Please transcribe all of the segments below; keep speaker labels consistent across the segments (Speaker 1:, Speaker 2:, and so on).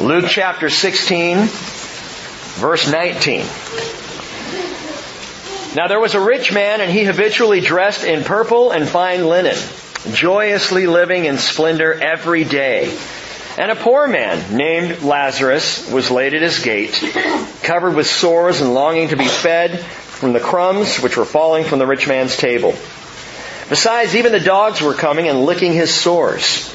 Speaker 1: Luke chapter 16, verse 19. Now there was a rich man and he habitually dressed in purple and fine linen, joyously living in splendor every day. And a poor man named Lazarus was laid at his gate, covered with sores and longing to be fed from the crumbs which were falling from the rich man's table. Besides, even the dogs were coming and licking his sores.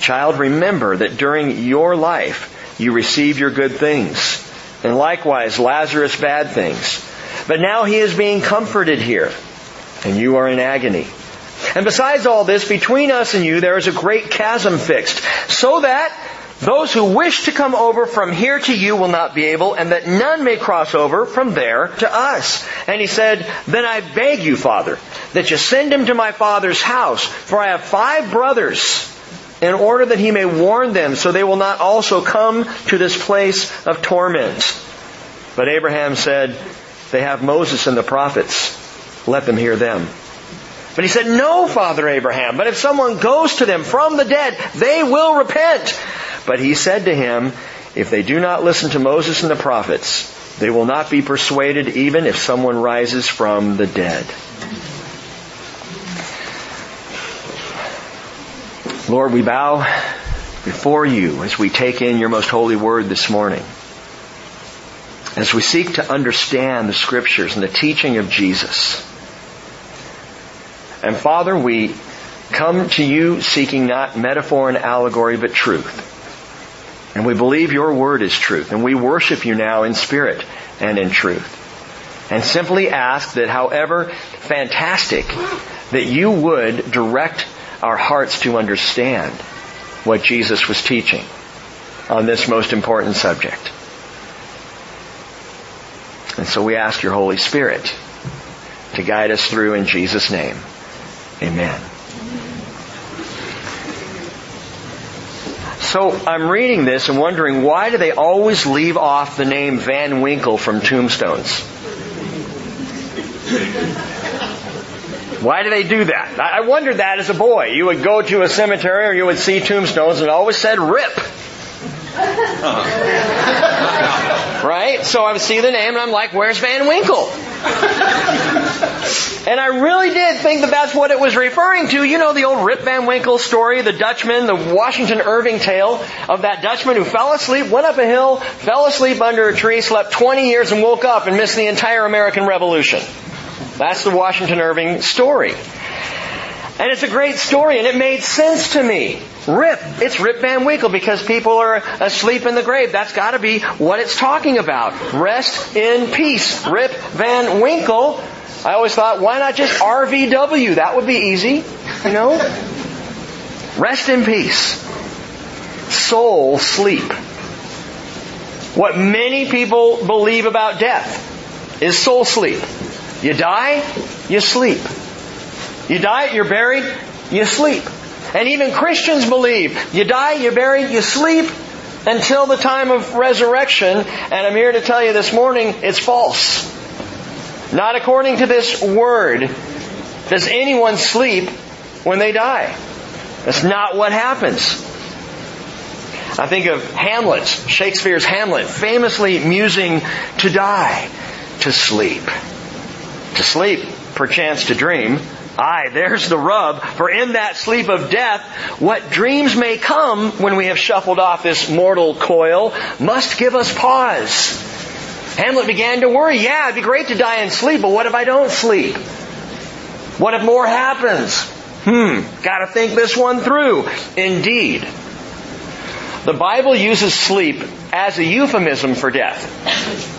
Speaker 1: Child, remember that during your life you received your good things, and likewise Lazarus bad things. But now he is being comforted here, and you are in agony. And besides all this, between us and you there is a great chasm fixed, so that those who wish to come over from here to you will not be able, and that none may cross over from there to us. And he said, Then I beg you, Father, that you send him to my father's house, for I have five brothers, in order that he may warn them, so they will not also come to this place of torment. But Abraham said, They have Moses and the prophets. Let them hear them. But he said, No, Father Abraham, but if someone goes to them from the dead, they will repent. But he said to him, If they do not listen to Moses and the prophets, they will not be persuaded even if someone rises from the dead. Lord, we bow before you as we take in your most holy word this morning. As we seek to understand the scriptures and the teaching of Jesus. And Father, we come to you seeking not metaphor and allegory, but truth. And we believe your word is truth. And we worship you now in spirit and in truth. And simply ask that however fantastic, that you would direct our hearts to understand what Jesus was teaching on this most important subject. And so we ask your Holy Spirit to guide us through in Jesus' name. Amen. So I'm reading this and wondering why do they always leave off the name Van Winkle from tombstones? Why do they do that? I wondered that as a boy. You would go to a cemetery or you would see tombstones and always said RIP. right? So I see the name and I'm like, where's Van Winkle? and I really did think that that's what it was referring to. You know the old Rip Van Winkle story, the Dutchman, the Washington Irving tale of that Dutchman who fell asleep, went up a hill, fell asleep under a tree, slept 20 years and woke up and missed the entire American Revolution. That's the Washington Irving story. And it's a great story and it made sense to me. Rip. It's Rip Van Winkle because people are asleep in the grave. That's gotta be what it's talking about. Rest in peace. Rip Van Winkle. I always thought, why not just RVW? That would be easy. You know? Rest in peace. Soul sleep. What many people believe about death is soul sleep. You die, you sleep. You die, you're buried, you sleep. And even Christians believe you die, you bury, you sleep until the time of resurrection. And I'm here to tell you this morning it's false. Not according to this word does anyone sleep when they die. That's not what happens. I think of Hamlet, Shakespeare's Hamlet, famously musing to die, to sleep to sleep, perchance to dream. Aye, there's the rub. For in that sleep of death, what dreams may come when we have shuffled off this mortal coil must give us pause. Hamlet began to worry. Yeah, it'd be great to die in sleep, but what if I don't sleep? What if more happens? Hmm, gotta think this one through. Indeed. The Bible uses sleep as a euphemism for death.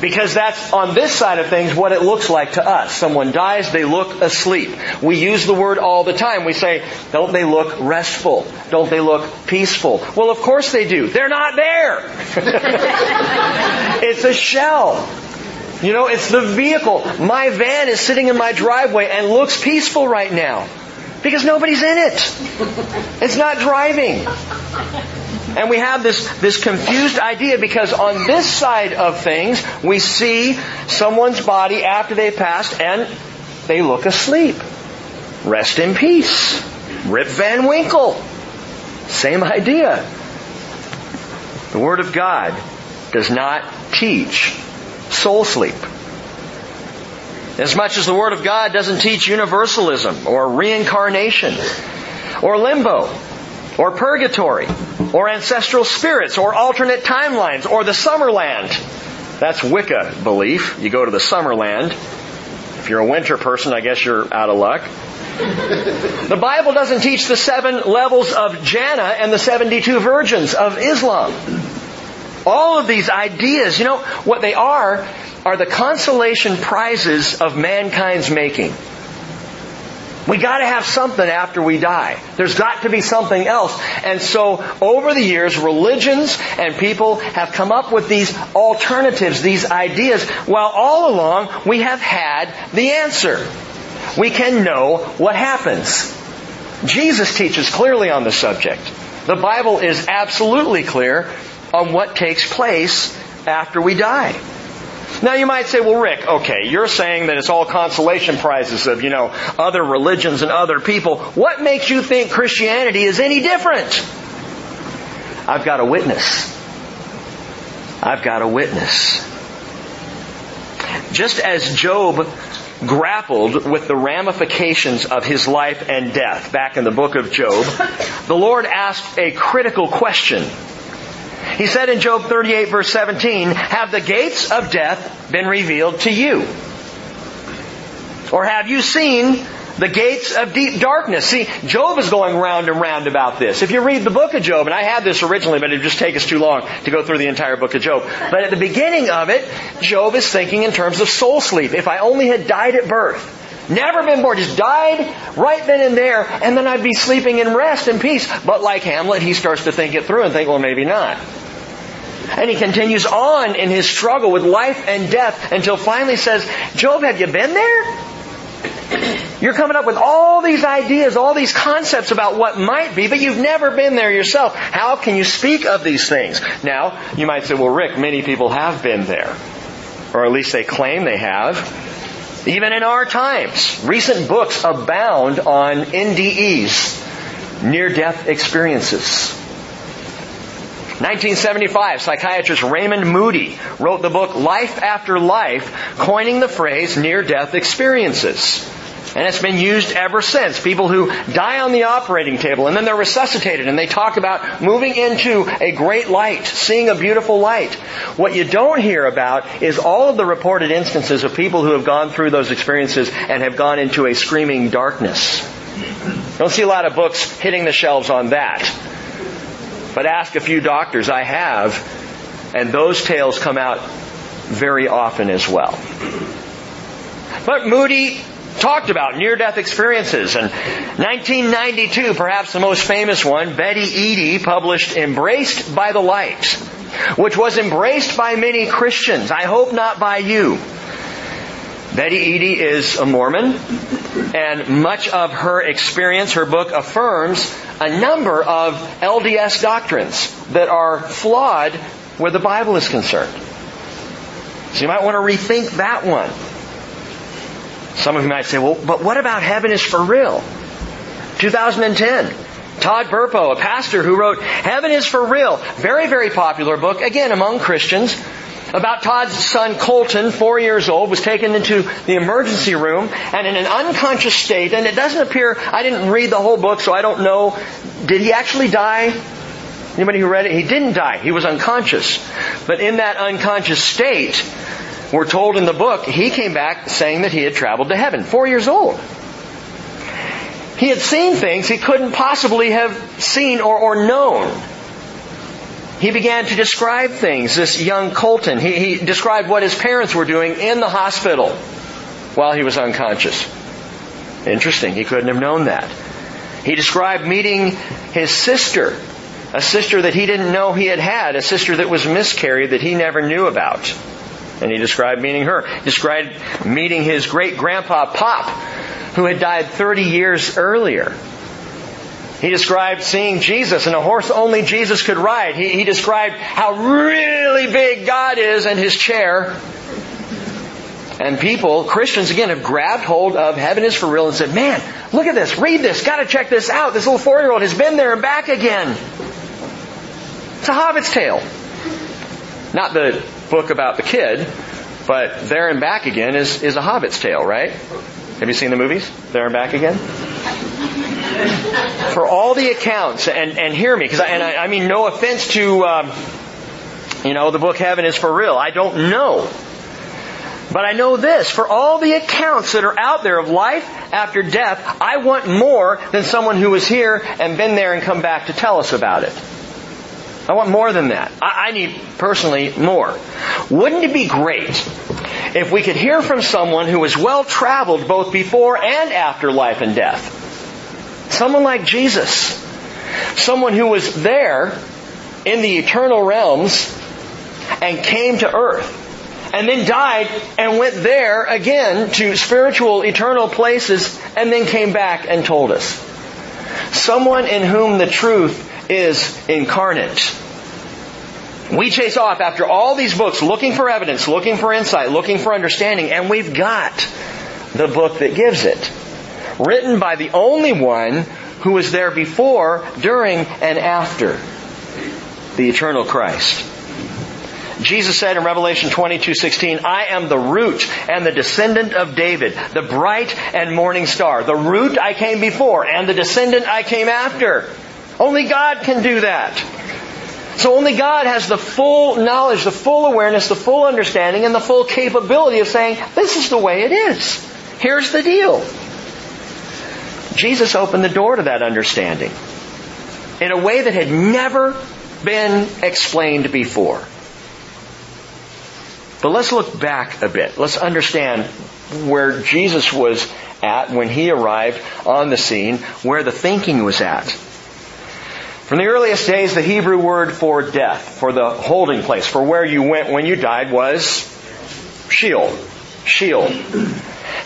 Speaker 1: Because that's on this side of things what it looks like to us. Someone dies, they look asleep. We use the word all the time. We say, don't they look restful? Don't they look peaceful? Well, of course they do. They're not there. It's a shell. You know, it's the vehicle. My van is sitting in my driveway and looks peaceful right now. Because nobody's in it. It's not driving. And we have this, this confused idea because on this side of things, we see someone's body after they've passed and they look asleep. Rest in peace. Rip Van Winkle. Same idea. The Word of God does not teach soul sleep. As much as the Word of God doesn't teach universalism or reincarnation or limbo or purgatory or ancestral spirits or alternate timelines or the Summerland. That's Wicca belief. You go to the Summerland. If you're a winter person, I guess you're out of luck. The Bible doesn't teach the seven levels of Jannah and the 72 virgins of Islam. All of these ideas, you know, what they are, are the consolation prizes of mankind's making. We gotta have something after we die. There's got to be something else. And so, over the years, religions and people have come up with these alternatives, these ideas, while all along we have had the answer. We can know what happens. Jesus teaches clearly on the subject. The Bible is absolutely clear on what takes place after we die. Now you might say, well Rick, okay, you're saying that it's all consolation prizes of, you know, other religions and other people. What makes you think Christianity is any different? I've got a witness. I've got a witness. Just as Job grappled with the ramifications of his life and death back in the book of Job, the Lord asked a critical question he said in Job 38 verse 17, have the gates of death been revealed to you? Or have you seen the gates of deep darkness. See, Job is going round and round about this. If you read the book of Job, and I had this originally, but it'd just take us too long to go through the entire book of Job. But at the beginning of it, Job is thinking in terms of soul sleep. If I only had died at birth, never been born, just died right then and there, and then I'd be sleeping in rest and peace. But like Hamlet, he starts to think it through and think, well, maybe not. And he continues on in his struggle with life and death until finally says, Job, have you been there? You're coming up with all these ideas, all these concepts about what might be, but you've never been there yourself. How can you speak of these things? Now, you might say, well, Rick, many people have been there. Or at least they claim they have. Even in our times, recent books abound on NDEs, near-death experiences. 1975, psychiatrist Raymond Moody wrote the book Life After Life, coining the phrase near-death experiences. And it's been used ever since. People who die on the operating table and then they're resuscitated and they talk about moving into a great light, seeing a beautiful light. What you don't hear about is all of the reported instances of people who have gone through those experiences and have gone into a screaming darkness. You Don't see a lot of books hitting the shelves on that. But ask a few doctors, I have, and those tales come out very often as well. But Moody talked about near-death experiences. And 1992, perhaps the most famous one, Betty Eadie published Embraced by the Light, which was embraced by many Christians. I hope not by you. Betty Eadie is a Mormon, and much of her experience, her book affirms a number of LDS doctrines that are flawed where the Bible is concerned. So you might want to rethink that one. Some of you might say, well, but what about heaven is for real? 2010. Todd Burpo, a pastor who wrote Heaven is for Real. Very, very popular book, again, among Christians about Todd's son Colton, four years old, was taken into the emergency room and in an unconscious state, and it doesn't appear, I didn't read the whole book, so I don't know, did he actually die? Anybody who read it? He didn't die. He was unconscious. But in that unconscious state, we're told in the book, he came back saying that he had traveled to heaven. Four years old. He had seen things he couldn't possibly have seen or, or known he began to describe things. This young Colton, he, he described what his parents were doing in the hospital while he was unconscious. Interesting. He couldn't have known that. He described meeting his sister a sister that he didn't know he had had, a sister that was miscarried that he never knew about. And he described meeting her. He described meeting his great grandpa Pop, who had died 30 years earlier. He described seeing Jesus and a horse only Jesus could ride. He, he described how really big God is and his chair. And people, Christians again, have grabbed hold of heaven is for real and said, man, look at this, read this, gotta check this out. This little four year old has been there and back again. It's a Hobbit's tale. Not the book about the kid, but There and Back Again is, is a Hobbit's tale, right? Have you seen the movies? There and Back Again? For all the accounts, and, and hear me, because I, I, mean no offense to, um, you know, the book Heaven is for real. I don't know. But I know this, for all the accounts that are out there of life after death, I want more than someone who was here and been there and come back to tell us about it. I want more than that. I, I need personally more. Wouldn't it be great if we could hear from someone who was well traveled both before and after life and death? Someone like Jesus. Someone who was there in the eternal realms and came to earth and then died and went there again to spiritual eternal places and then came back and told us. Someone in whom the truth is incarnate. We chase off after all these books looking for evidence, looking for insight, looking for understanding, and we've got the book that gives it. Written by the only one who was there before, during, and after the eternal Christ. Jesus said in Revelation 22:16, "I am the root and the descendant of David, the bright and morning star. The root I came before and the descendant I came after." Only God can do that. So only God has the full knowledge, the full awareness, the full understanding, and the full capability of saying, this is the way it is. Here's the deal. Jesus opened the door to that understanding in a way that had never been explained before. But let's look back a bit. Let's understand where Jesus was at when he arrived on the scene, where the thinking was at. From the earliest days, the Hebrew word for death, for the holding place, for where you went when you died was Sheol. Sheol.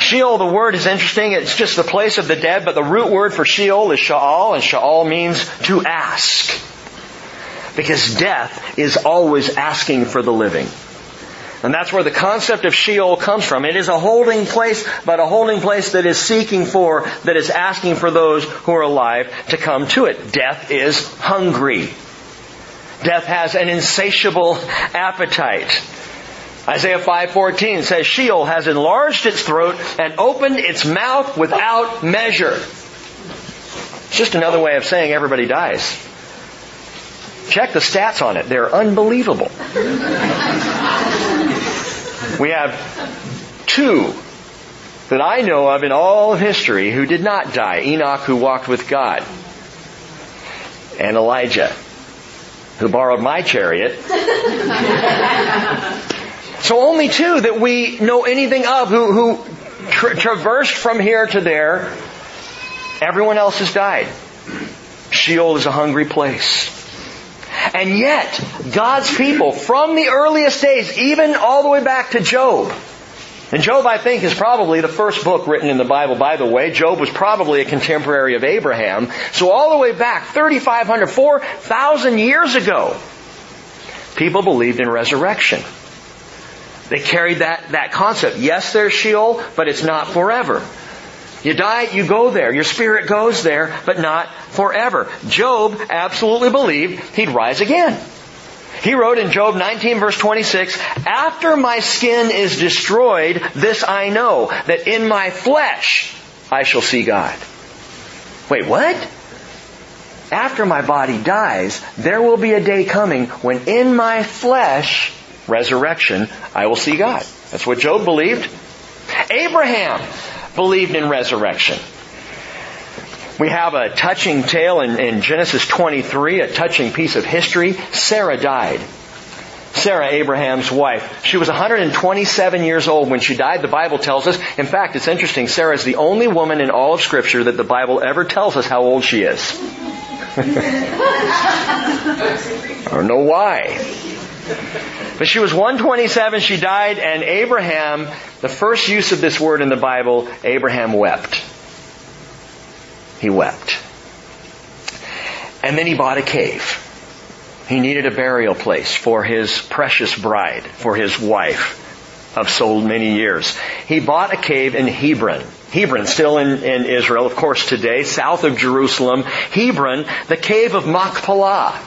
Speaker 1: Sheol, the word is interesting. It's just the place of the dead, but the root word for Sheol is Sha'al, and Sha'al means to ask. Because death is always asking for the living. And that's where the concept of Sheol comes from. It is a holding place, but a holding place that is seeking for, that is asking for those who are alive to come to it. Death is hungry. Death has an insatiable appetite. Isaiah 5:14 says Sheol has enlarged its throat and opened its mouth without measure. It's just another way of saying everybody dies. Check the stats on it. They're unbelievable. We have two that I know of in all of history who did not die. Enoch who walked with God. And Elijah who borrowed my chariot. so only two that we know anything of who, who tra- traversed from here to there. Everyone else has died. Sheol is a hungry place. And yet, God's people, from the earliest days, even all the way back to Job, and Job, I think, is probably the first book written in the Bible, by the way. Job was probably a contemporary of Abraham. So all the way back, 3,500, 4,000 years ago, people believed in resurrection. They carried that, that concept. Yes, there's Sheol, but it's not forever. You die, you go there. Your spirit goes there, but not forever. Job absolutely believed he'd rise again. He wrote in Job 19 verse 26, After my skin is destroyed, this I know, that in my flesh I shall see God. Wait, what? After my body dies, there will be a day coming when in my flesh, resurrection, I will see God. That's what Job believed. Abraham believed in resurrection. We have a touching tale in, in, Genesis 23, a touching piece of history. Sarah died. Sarah, Abraham's wife. She was 127 years old when she died, the Bible tells us. In fact, it's interesting, Sarah is the only woman in all of Scripture that the Bible ever tells us how old she is. I don't know why. But she was 127, she died, and Abraham, the first use of this word in the Bible, Abraham wept. He wept. And then he bought a cave. He needed a burial place for his precious bride, for his wife of so many years. He bought a cave in Hebron. Hebron, still in, in Israel, of course, today, south of Jerusalem. Hebron, the cave of Machpelah.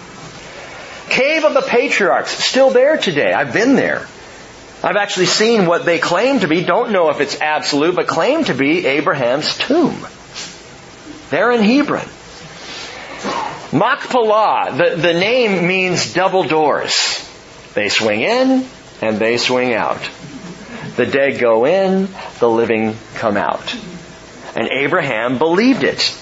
Speaker 1: Cave of the Patriarchs, still there today. I've been there. I've actually seen what they claim to be, don't know if it's absolute, but claim to be Abraham's tomb. There in Hebron. Machpelah, the, the name means double doors. They swing in and they swing out. The dead go in, the living come out. And Abraham believed it.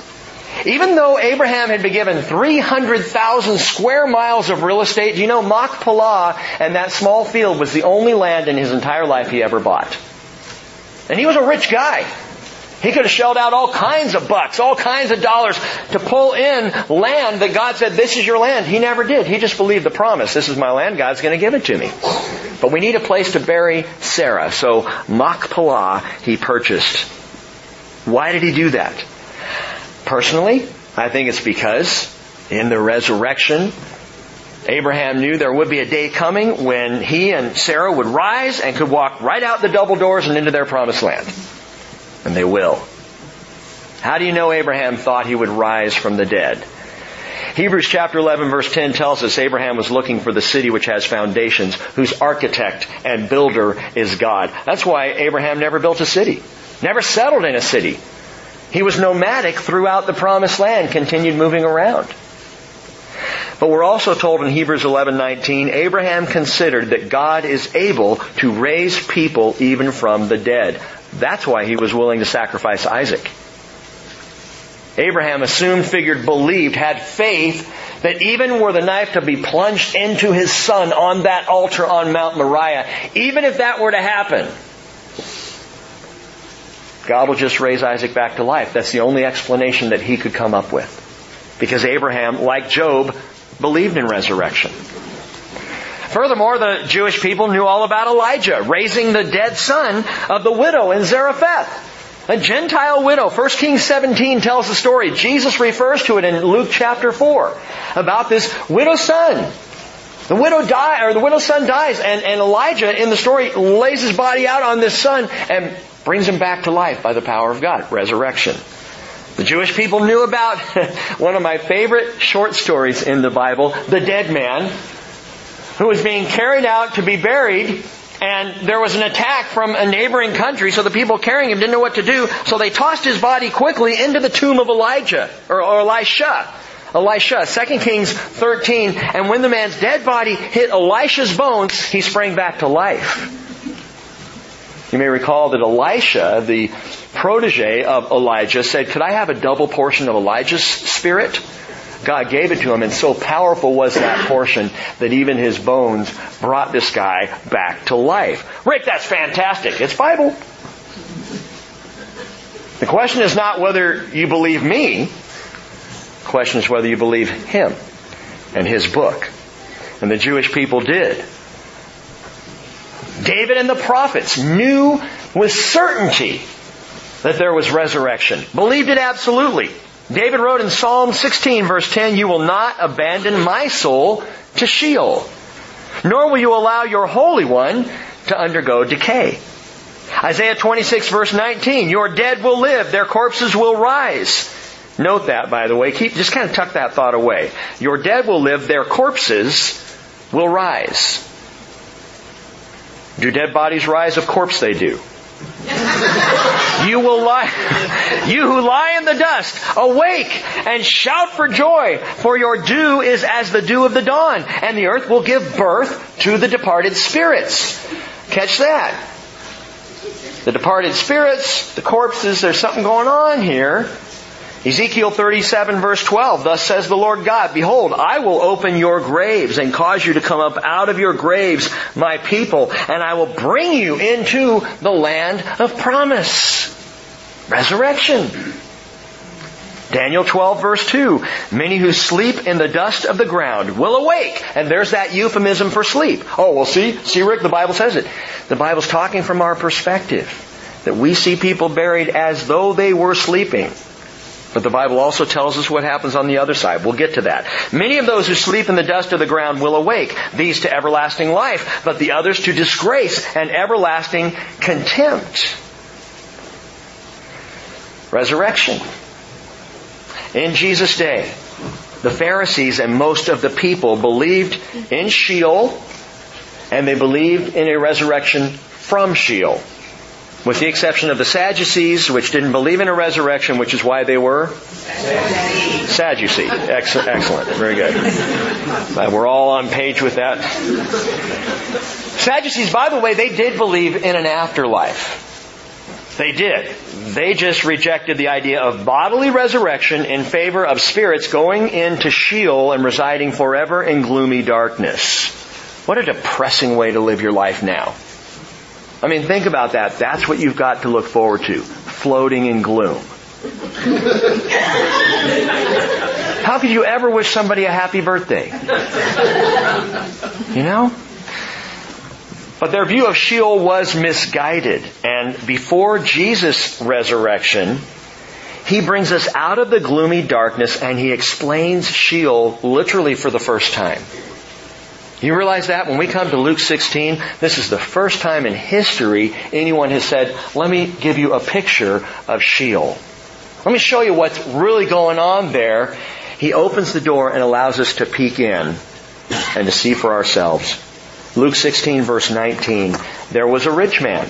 Speaker 1: Even though Abraham had been given 300,000 square miles of real estate, do you know, Machpelah and that small field was the only land in his entire life he ever bought. And he was a rich guy. He could have shelled out all kinds of bucks, all kinds of dollars to pull in land that God said, this is your land. He never did. He just believed the promise. This is my land. God's going to give it to me. But we need a place to bury Sarah. So Machpelah he purchased. Why did he do that? Personally, I think it's because in the resurrection, Abraham knew there would be a day coming when he and Sarah would rise and could walk right out the double doors and into their promised land. And they will. How do you know Abraham thought he would rise from the dead? Hebrews chapter 11 verse 10 tells us Abraham was looking for the city which has foundations, whose architect and builder is God. That's why Abraham never built a city. Never settled in a city. He was nomadic throughout the promised land, continued moving around. But we're also told in Hebrews 11:19, Abraham considered that God is able to raise people even from the dead. That's why he was willing to sacrifice Isaac. Abraham assumed, figured, believed, had faith that even were the knife to be plunged into his son on that altar on Mount Moriah, even if that were to happen, God will just raise Isaac back to life. That's the only explanation that he could come up with. Because Abraham, like Job, believed in resurrection. Furthermore, the Jewish people knew all about Elijah, raising the dead son of the widow in Zarephath. A Gentile widow. 1 Kings 17 tells the story. Jesus refers to it in Luke chapter 4 about this widow's son. The widow die, or the widow's son dies, and, and Elijah in the story lays his body out on this son and brings him back to life by the power of God. Resurrection. The Jewish people knew about one of my favorite short stories in the Bible, the dead man, who was being carried out to be buried and there was an attack from a neighboring country, so the people carrying him didn't know what to do, so they tossed his body quickly into the tomb of Elijah, or, or Elisha. Elisha, 2 Kings 13, and when the man's dead body hit Elisha's bones, he sprang back to life. You may recall that Elisha, the protege of Elijah, said, could I have a double portion of Elijah's spirit? God gave it to him, and so powerful was that portion that even his bones brought this guy back to life. Rick, that's fantastic. It's Bible. The question is not whether you believe me. The question is whether you believe him and his book. And the Jewish people did. David and the prophets knew with certainty that there was resurrection. Believed it absolutely. David wrote in Psalm 16 verse 10, You will not abandon my soul to Sheol, nor will you allow your Holy One to undergo decay. Isaiah 26 verse 19, Your dead will live, their corpses will rise. Note that, by the way. Keep, just kind of tuck that thought away. Your dead will live, their corpses will rise. Do dead bodies rise? Of course they do. you will lie, you who lie in the dust, awake and shout for joy, for your dew is as the dew of the dawn, and the earth will give birth to the departed spirits. Catch that. The departed spirits, the corpses, there's something going on here. Ezekiel 37 verse 12, thus says the Lord God, Behold, I will open your graves and cause you to come up out of your graves, my people, and I will bring you into the land of promise. Resurrection. Daniel 12 verse 2, many who sleep in the dust of the ground will awake. And there's that euphemism for sleep. Oh, well see, see Rick, the Bible says it. The Bible's talking from our perspective. That we see people buried as though they were sleeping. But the Bible also tells us what happens on the other side. We'll get to that. Many of those who sleep in the dust of the ground will awake, these to everlasting life, but the others to disgrace and everlasting contempt. Resurrection. In Jesus' day, the Pharisees and most of the people believed in Sheol and they believed in a resurrection from Sheol. With the exception of the Sadducees, which didn't believe in a resurrection, which is why they were Sadducee. Excellent. Very good. Uh, we're all on page with that. Sadducees, by the way, they did believe in an afterlife. They did. They just rejected the idea of bodily resurrection in favor of spirits going into Sheol and residing forever in gloomy darkness. What a depressing way to live your life now. I mean, think about that. That's what you've got to look forward to. Floating in gloom. How could you ever wish somebody a happy birthday? You know? But their view of Sheol was misguided. And before Jesus' resurrection, he brings us out of the gloomy darkness and he explains Sheol literally for the first time. You realize that when we come to Luke 16, this is the first time in history anyone has said, let me give you a picture of Sheol. Let me show you what's really going on there. He opens the door and allows us to peek in and to see for ourselves. Luke 16 verse 19, there was a rich man,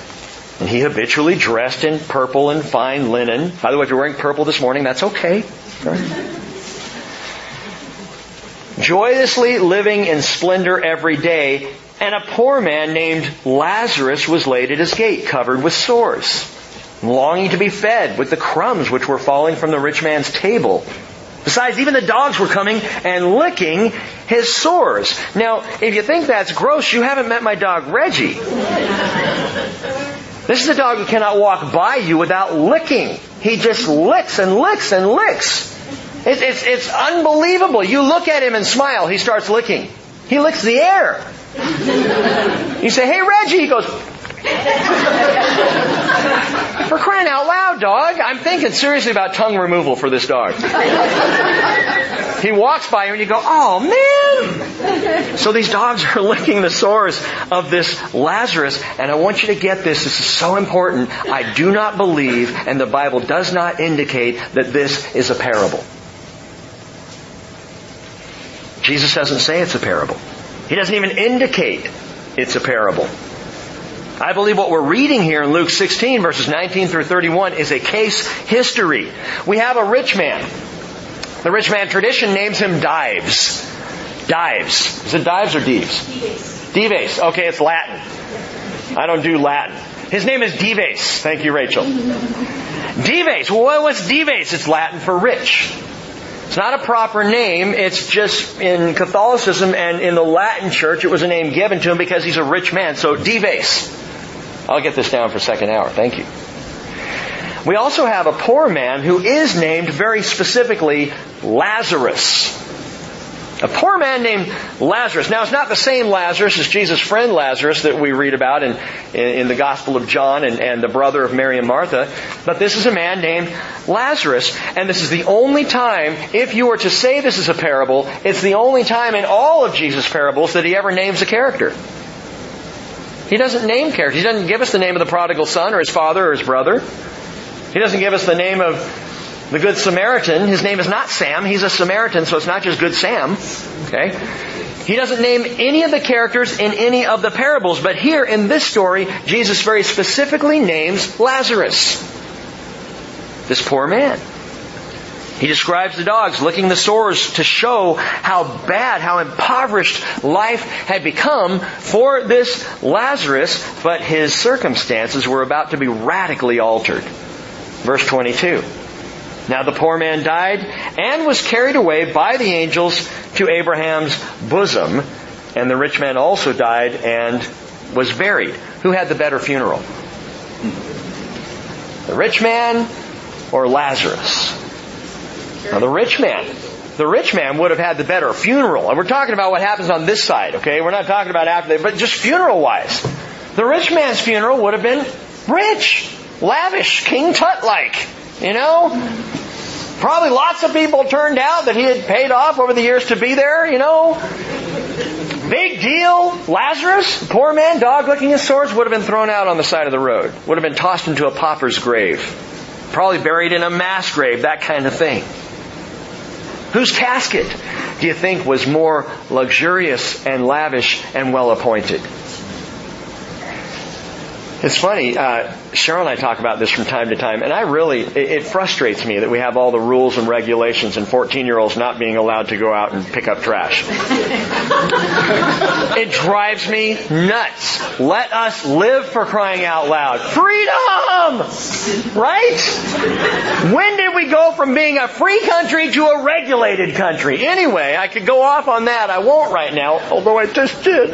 Speaker 1: and he habitually dressed in purple and fine linen. By the way, if you're wearing purple this morning, that's okay. Right? Joyously living in splendor every day, and a poor man named Lazarus was laid at his gate, covered with sores, longing to be fed with the crumbs which were falling from the rich man's table. Besides, even the dogs were coming and licking his sores. Now, if you think that's gross, you haven't met my dog Reggie. This is a dog who cannot walk by you without licking. He just licks and licks and licks. It's, it's, it's unbelievable. You look at him and smile, he starts licking. He licks the air. You say, hey Reggie, he goes, for crying out loud, dog. I'm thinking seriously about tongue removal for this dog. he walks by you and you go, oh man! So these dogs are licking the sores of this Lazarus, and I want you to get this. This is so important. I do not believe, and the Bible does not indicate that this is a parable. Jesus doesn't say it's a parable. He doesn't even indicate it's a parable. I believe what we're reading here in Luke 16 verses 19 through 31 is a case history. We have a rich man. The rich man tradition names him Dives. Dives. Is it Dives or Dives? Dives. Dives. Okay, it's Latin. I don't do Latin. His name is Dives. Thank you, Rachel. Dives. Well, what's Dives? It's Latin for rich. It's not a proper name. It's just in Catholicism and in the Latin church, it was a name given to him because he's a rich man. So Dives. I'll get this down for second hour. Thank you. We also have a poor man who is named very specifically Lazarus. A poor man named Lazarus. Now, it's not the same Lazarus as Jesus' friend Lazarus that we read about in, in, the Gospel of John and, and the brother of Mary and Martha, but this is a man named Lazarus, and this is the only time, if you were to say this is a parable, it's the only time in all of Jesus' parables that he ever names a character. He doesn't name characters. He doesn't give us the name of the prodigal son or his father or his brother. He doesn't give us the name of the Good Samaritan, his name is not Sam, he's a Samaritan, so it's not just Good Sam. Okay? He doesn't name any of the characters in any of the parables, but here in this story, Jesus very specifically names Lazarus. This poor man. He describes the dogs licking the sores to show how bad, how impoverished life had become for this Lazarus, but his circumstances were about to be radically altered. Verse 22. Now the poor man died and was carried away by the angels to Abraham's bosom, and the rich man also died and was buried. Who had the better funeral? The rich man or Lazarus? Now, the rich man. The rich man would have had the better funeral. And we're talking about what happens on this side, okay? We're not talking about after, but just funeral wise. The rich man's funeral would have been rich, lavish, King Tut like. You know? Probably lots of people turned out that he had paid off over the years to be there, you know? Big deal. Lazarus, poor man, dog licking his sores, would have been thrown out on the side of the road. Would have been tossed into a pauper's grave. Probably buried in a mass grave, that kind of thing. Whose casket do you think was more luxurious and lavish and well appointed? It's funny, uh, Cheryl and I talk about this from time to time, and I really, it, it frustrates me that we have all the rules and regulations and 14 year olds not being allowed to go out and pick up trash. it drives me nuts. Let us live for crying out loud. Freedom! Right? When did we go from being a free country to a regulated country? Anyway, I could go off on that. I won't right now, although I just did.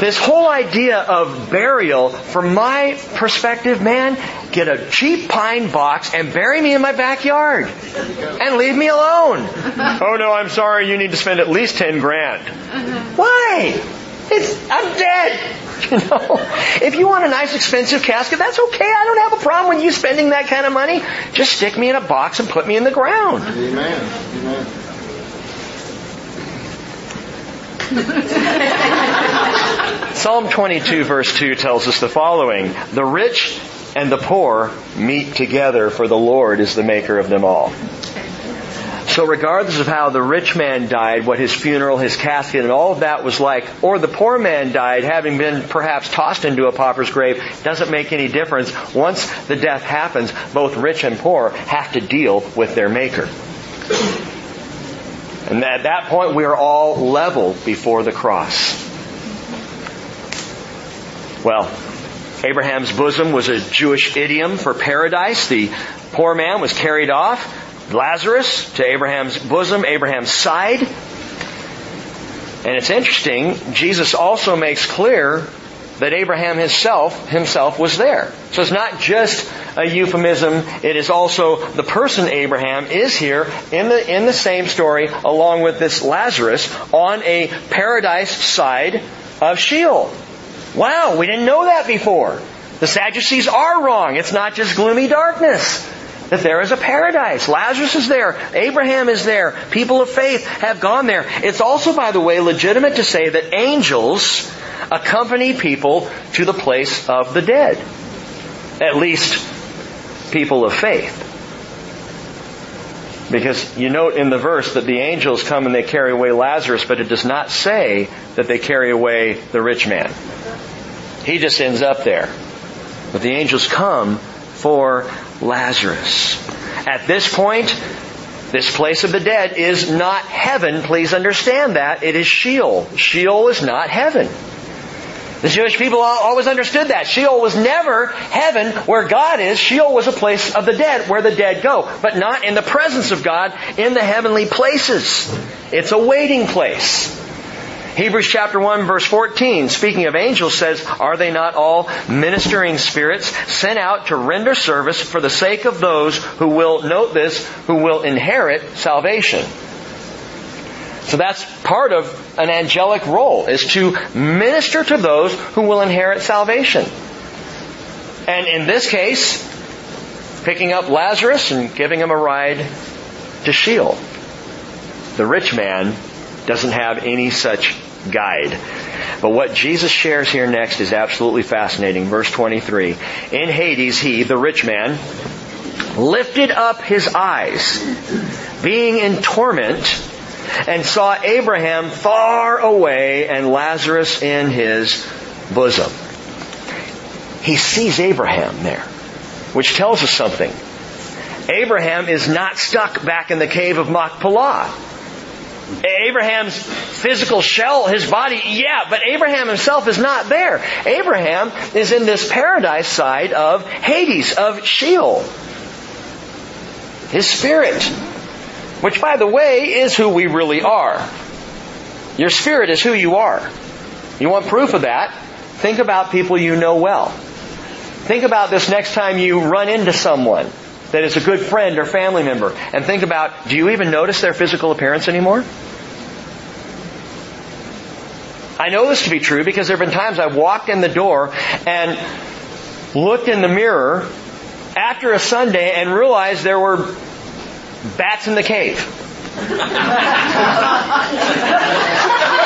Speaker 1: This whole idea of burial, from my perspective, man, get a cheap pine box and bury me in my backyard. And leave me alone. oh no, I'm sorry, you need to spend at least 10 grand. Why? It's, I'm dead. You know, if you want a nice expensive casket, that's okay. I don't have a problem with you spending that kind of money. Just stick me in a box and put me in the ground. Amen. Amen. Psalm 22 verse 2 tells us the following. The rich and the poor meet together for the Lord is the maker of them all. So regardless of how the rich man died, what his funeral, his casket, and all of that was like, or the poor man died having been perhaps tossed into a pauper's grave, doesn't make any difference. Once the death happens, both rich and poor have to deal with their maker. And at that point, we are all level before the cross. Well, Abraham's bosom was a Jewish idiom for paradise. The poor man was carried off. Lazarus to Abraham's bosom, Abraham's side. And it's interesting, Jesus also makes clear that Abraham himself, himself was there. So it's not just a euphemism, it is also the person Abraham is here in the, in the same story along with this Lazarus on a paradise side of Sheol. Wow, we didn't know that before. The Sadducees are wrong. It's not just gloomy darkness. That there is a paradise. Lazarus is there. Abraham is there. People of faith have gone there. It's also, by the way, legitimate to say that angels accompany people to the place of the dead. At least people of faith. Because you note in the verse that the angels come and they carry away Lazarus, but it does not say that they carry away the rich man. He just ends up there. But the angels come for Lazarus. At this point, this place of the dead is not heaven. Please understand that. It is Sheol. Sheol is not heaven. The Jewish people always understood that. Sheol was never heaven where God is. Sheol was a place of the dead where the dead go, but not in the presence of God in the heavenly places. It's a waiting place. Hebrews chapter 1 verse 14, speaking of angels says, Are they not all ministering spirits sent out to render service for the sake of those who will, note this, who will inherit salvation? So that's part of an angelic role, is to minister to those who will inherit salvation. And in this case, picking up Lazarus and giving him a ride to Sheol. The rich man doesn't have any such guide. But what Jesus shares here next is absolutely fascinating. Verse 23. In Hades, he, the rich man, lifted up his eyes, being in torment, and saw Abraham far away and Lazarus in his bosom. He sees Abraham there, which tells us something. Abraham is not stuck back in the cave of Machpelah. Abraham's physical shell, his body, yeah, but Abraham himself is not there. Abraham is in this paradise side of Hades, of Sheol. His spirit which, by the way, is who we really are. Your spirit is who you are. You want proof of that? Think about people you know well. Think about this next time you run into someone that is a good friend or family member and think about, do you even notice their physical appearance anymore? I know this to be true because there have been times I've walked in the door and looked in the mirror after a Sunday and realized there were bats in the cave.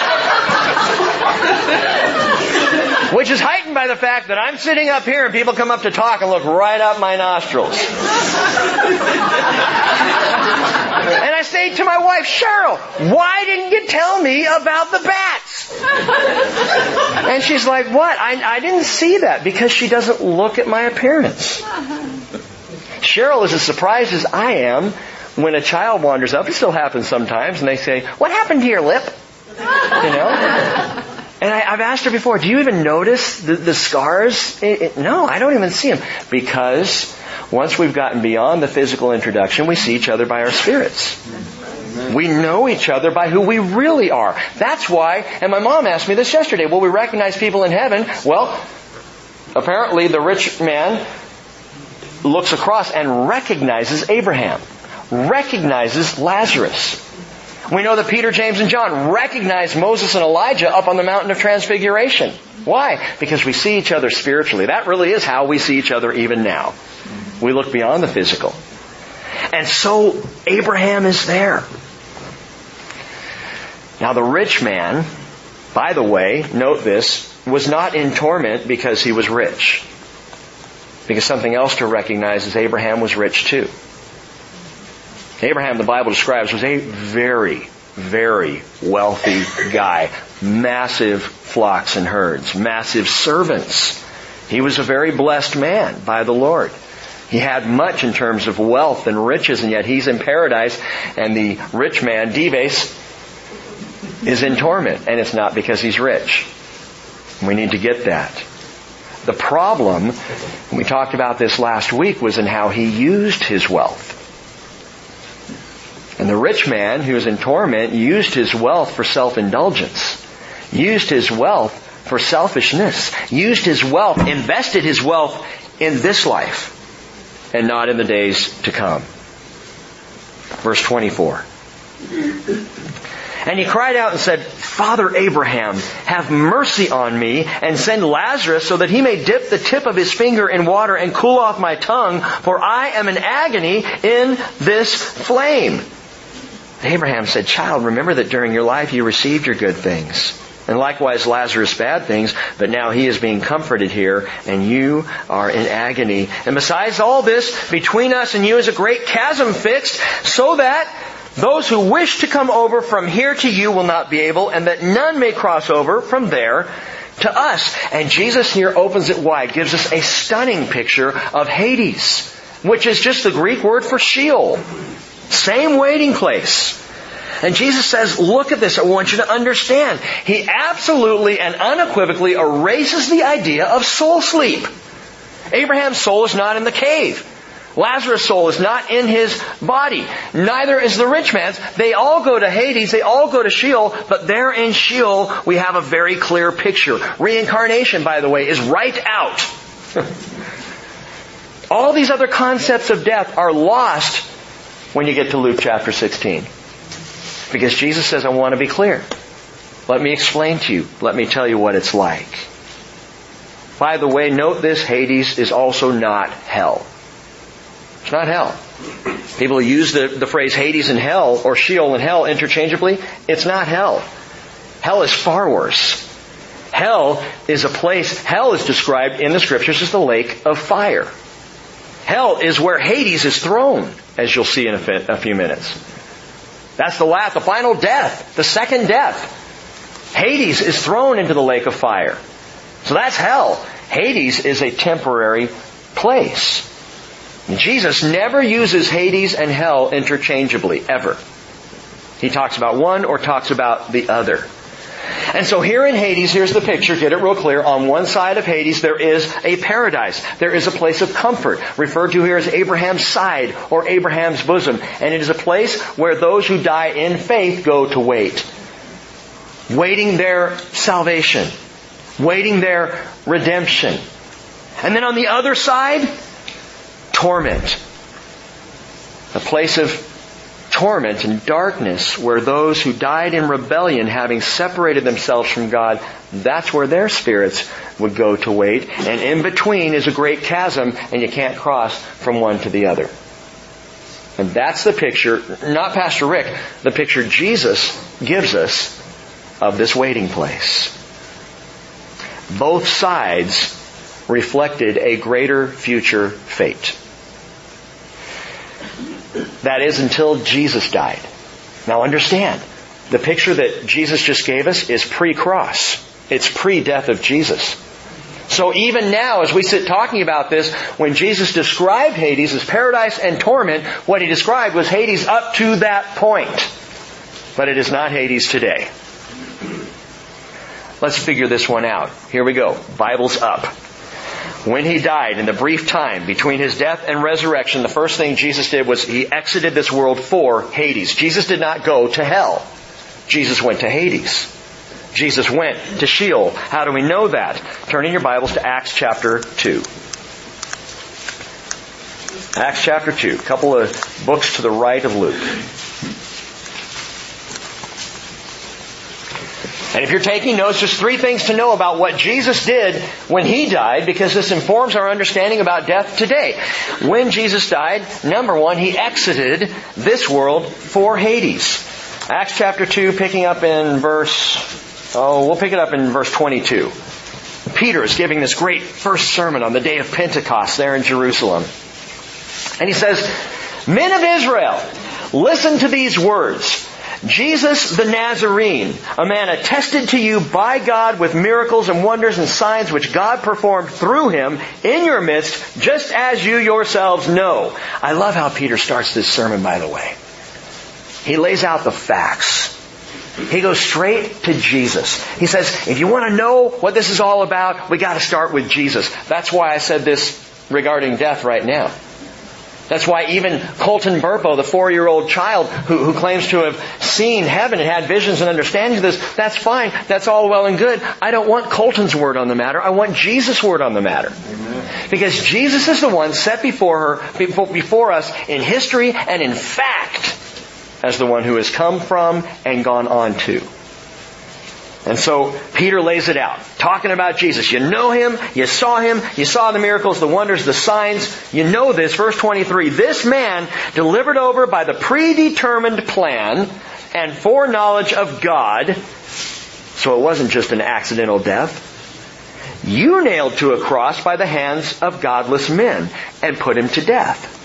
Speaker 1: Which is heightened by the fact that I'm sitting up here and people come up to talk and look right up my nostrils. and I say to my wife, Cheryl, why didn't you tell me about the bats? and she's like, what? I, I didn't see that because she doesn't look at my appearance. Cheryl is as surprised as I am when a child wanders up. It still happens sometimes and they say, what happened to your lip? You know? And I, have asked her before, do you even notice the, the scars? It, it, no, I don't even see them. Because once we've gotten beyond the physical introduction, we see each other by our spirits. We know each other by who we really are. That's why, and my mom asked me this yesterday, will we recognize people in heaven? Well, apparently the rich man looks across and recognizes Abraham, recognizes Lazarus. We know that Peter, James, and John recognized Moses and Elijah up on the mountain of transfiguration. Why? Because we see each other spiritually. That really is how we see each other even now. We look beyond the physical. And so Abraham is there. Now the rich man, by the way, note this, was not in torment because he was rich. Because something else to recognize is Abraham was rich too. Abraham, the Bible describes, was a very, very wealthy guy. Massive flocks and herds, massive servants. He was a very blessed man by the Lord. He had much in terms of wealth and riches, and yet he's in paradise, and the rich man, Dives, is in torment, and it's not because he's rich. We need to get that. The problem, and we talked about this last week, was in how he used his wealth. And the rich man who was in torment used his wealth for self-indulgence, used his wealth for selfishness, used his wealth, invested his wealth in this life and not in the days to come. Verse 24. And he cried out and said, Father Abraham, have mercy on me and send Lazarus so that he may dip the tip of his finger in water and cool off my tongue, for I am in agony in this flame. Abraham said, Child, remember that during your life you received your good things. And likewise Lazarus bad things, but now he is being comforted here and you are in agony. And besides all this, between us and you is a great chasm fixed so that those who wish to come over from here to you will not be able and that none may cross over from there to us. And Jesus here opens it wide, gives us a stunning picture of Hades, which is just the Greek word for Sheol. Same waiting place. And Jesus says, look at this. I want you to understand. He absolutely and unequivocally erases the idea of soul sleep. Abraham's soul is not in the cave. Lazarus' soul is not in his body. Neither is the rich man's. They all go to Hades. They all go to Sheol. But there in Sheol, we have a very clear picture. Reincarnation, by the way, is right out. all these other concepts of death are lost when you get to Luke chapter 16. Because Jesus says, I want to be clear. Let me explain to you. Let me tell you what it's like. By the way, note this, Hades is also not hell. It's not hell. People use the, the phrase Hades and hell or Sheol and hell interchangeably. It's not hell. Hell is far worse. Hell is a place, hell is described in the scriptures as the lake of fire. Hell is where Hades is thrown, as you'll see in a, few minutes. That's the last, the final death, the second death. Hades is thrown into the lake of fire. So that's hell. Hades is a temporary place. Jesus never uses Hades and hell interchangeably, ever. He talks about one or talks about the other. And so here in Hades, here's the picture, get it real clear. On one side of Hades, there is a paradise. There is a place of comfort, referred to here as Abraham's side or Abraham's bosom. And it is a place where those who die in faith go to wait. Waiting their salvation. Waiting their redemption. And then on the other side, torment. a place of torment and darkness where those who died in rebellion, having separated themselves from God, that's where their spirits would go to wait. And in between is a great chasm and you can't cross from one to the other. And that's the picture, not Pastor Rick, the picture Jesus gives us of this waiting place. Both sides reflected a greater future fate. That is until Jesus died. Now understand, the picture that Jesus just gave us is pre-cross. It's pre-death of Jesus. So even now, as we sit talking about this, when Jesus described Hades as paradise and torment, what he described was Hades up to that point. But it is not Hades today. Let's figure this one out. Here we go. Bible's up. When he died, in the brief time between his death and resurrection, the first thing Jesus did was he exited this world for Hades. Jesus did not go to hell. Jesus went to Hades. Jesus went to Sheol. How do we know that? Turn in your Bibles to Acts chapter 2. Acts chapter 2. A couple of books to the right of Luke. And if you're taking notes, just three things to know about what Jesus did when He died, because this informs our understanding about death today. When Jesus died, number one, He exited this world for Hades. Acts chapter 2, picking up in verse, oh, we'll pick it up in verse 22. Peter is giving this great first sermon on the day of Pentecost there in Jerusalem. And he says, Men of Israel, listen to these words. Jesus the Nazarene, a man attested to you by God with miracles and wonders and signs which God performed through him in your midst, just as you yourselves know. I love how Peter starts this sermon, by the way. He lays out the facts. He goes straight to Jesus. He says, if you want to know what this is all about, we got to start with Jesus. That's why I said this regarding death right now. That's why even Colton Burpo, the four-year-old child who, who, claims to have seen heaven and had visions and understanding of this, that's fine. That's all well and good. I don't want Colton's word on the matter. I want Jesus' word on the matter. Amen. Because Jesus is the one set before her, before us in history and in fact as the one who has come from and gone on to. And so Peter lays it out, talking about Jesus. You know him, you saw him, you saw the miracles, the wonders, the signs. You know this, verse 23. This man delivered over by the predetermined plan and foreknowledge of God, so it wasn't just an accidental death. You nailed to a cross by the hands of godless men and put him to death.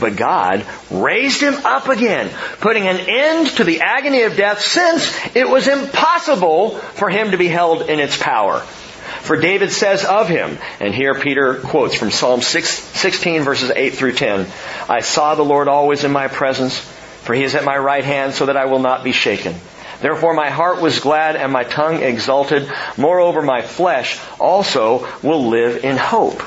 Speaker 1: But God raised him up again, putting an end to the agony of death since it was impossible for him to be held in its power. For David says of him, and here Peter quotes from Psalm 6, 16 verses 8 through 10, I saw the Lord always in my presence, for he is at my right hand so that I will not be shaken. Therefore my heart was glad and my tongue exulted. Moreover my flesh also will live in hope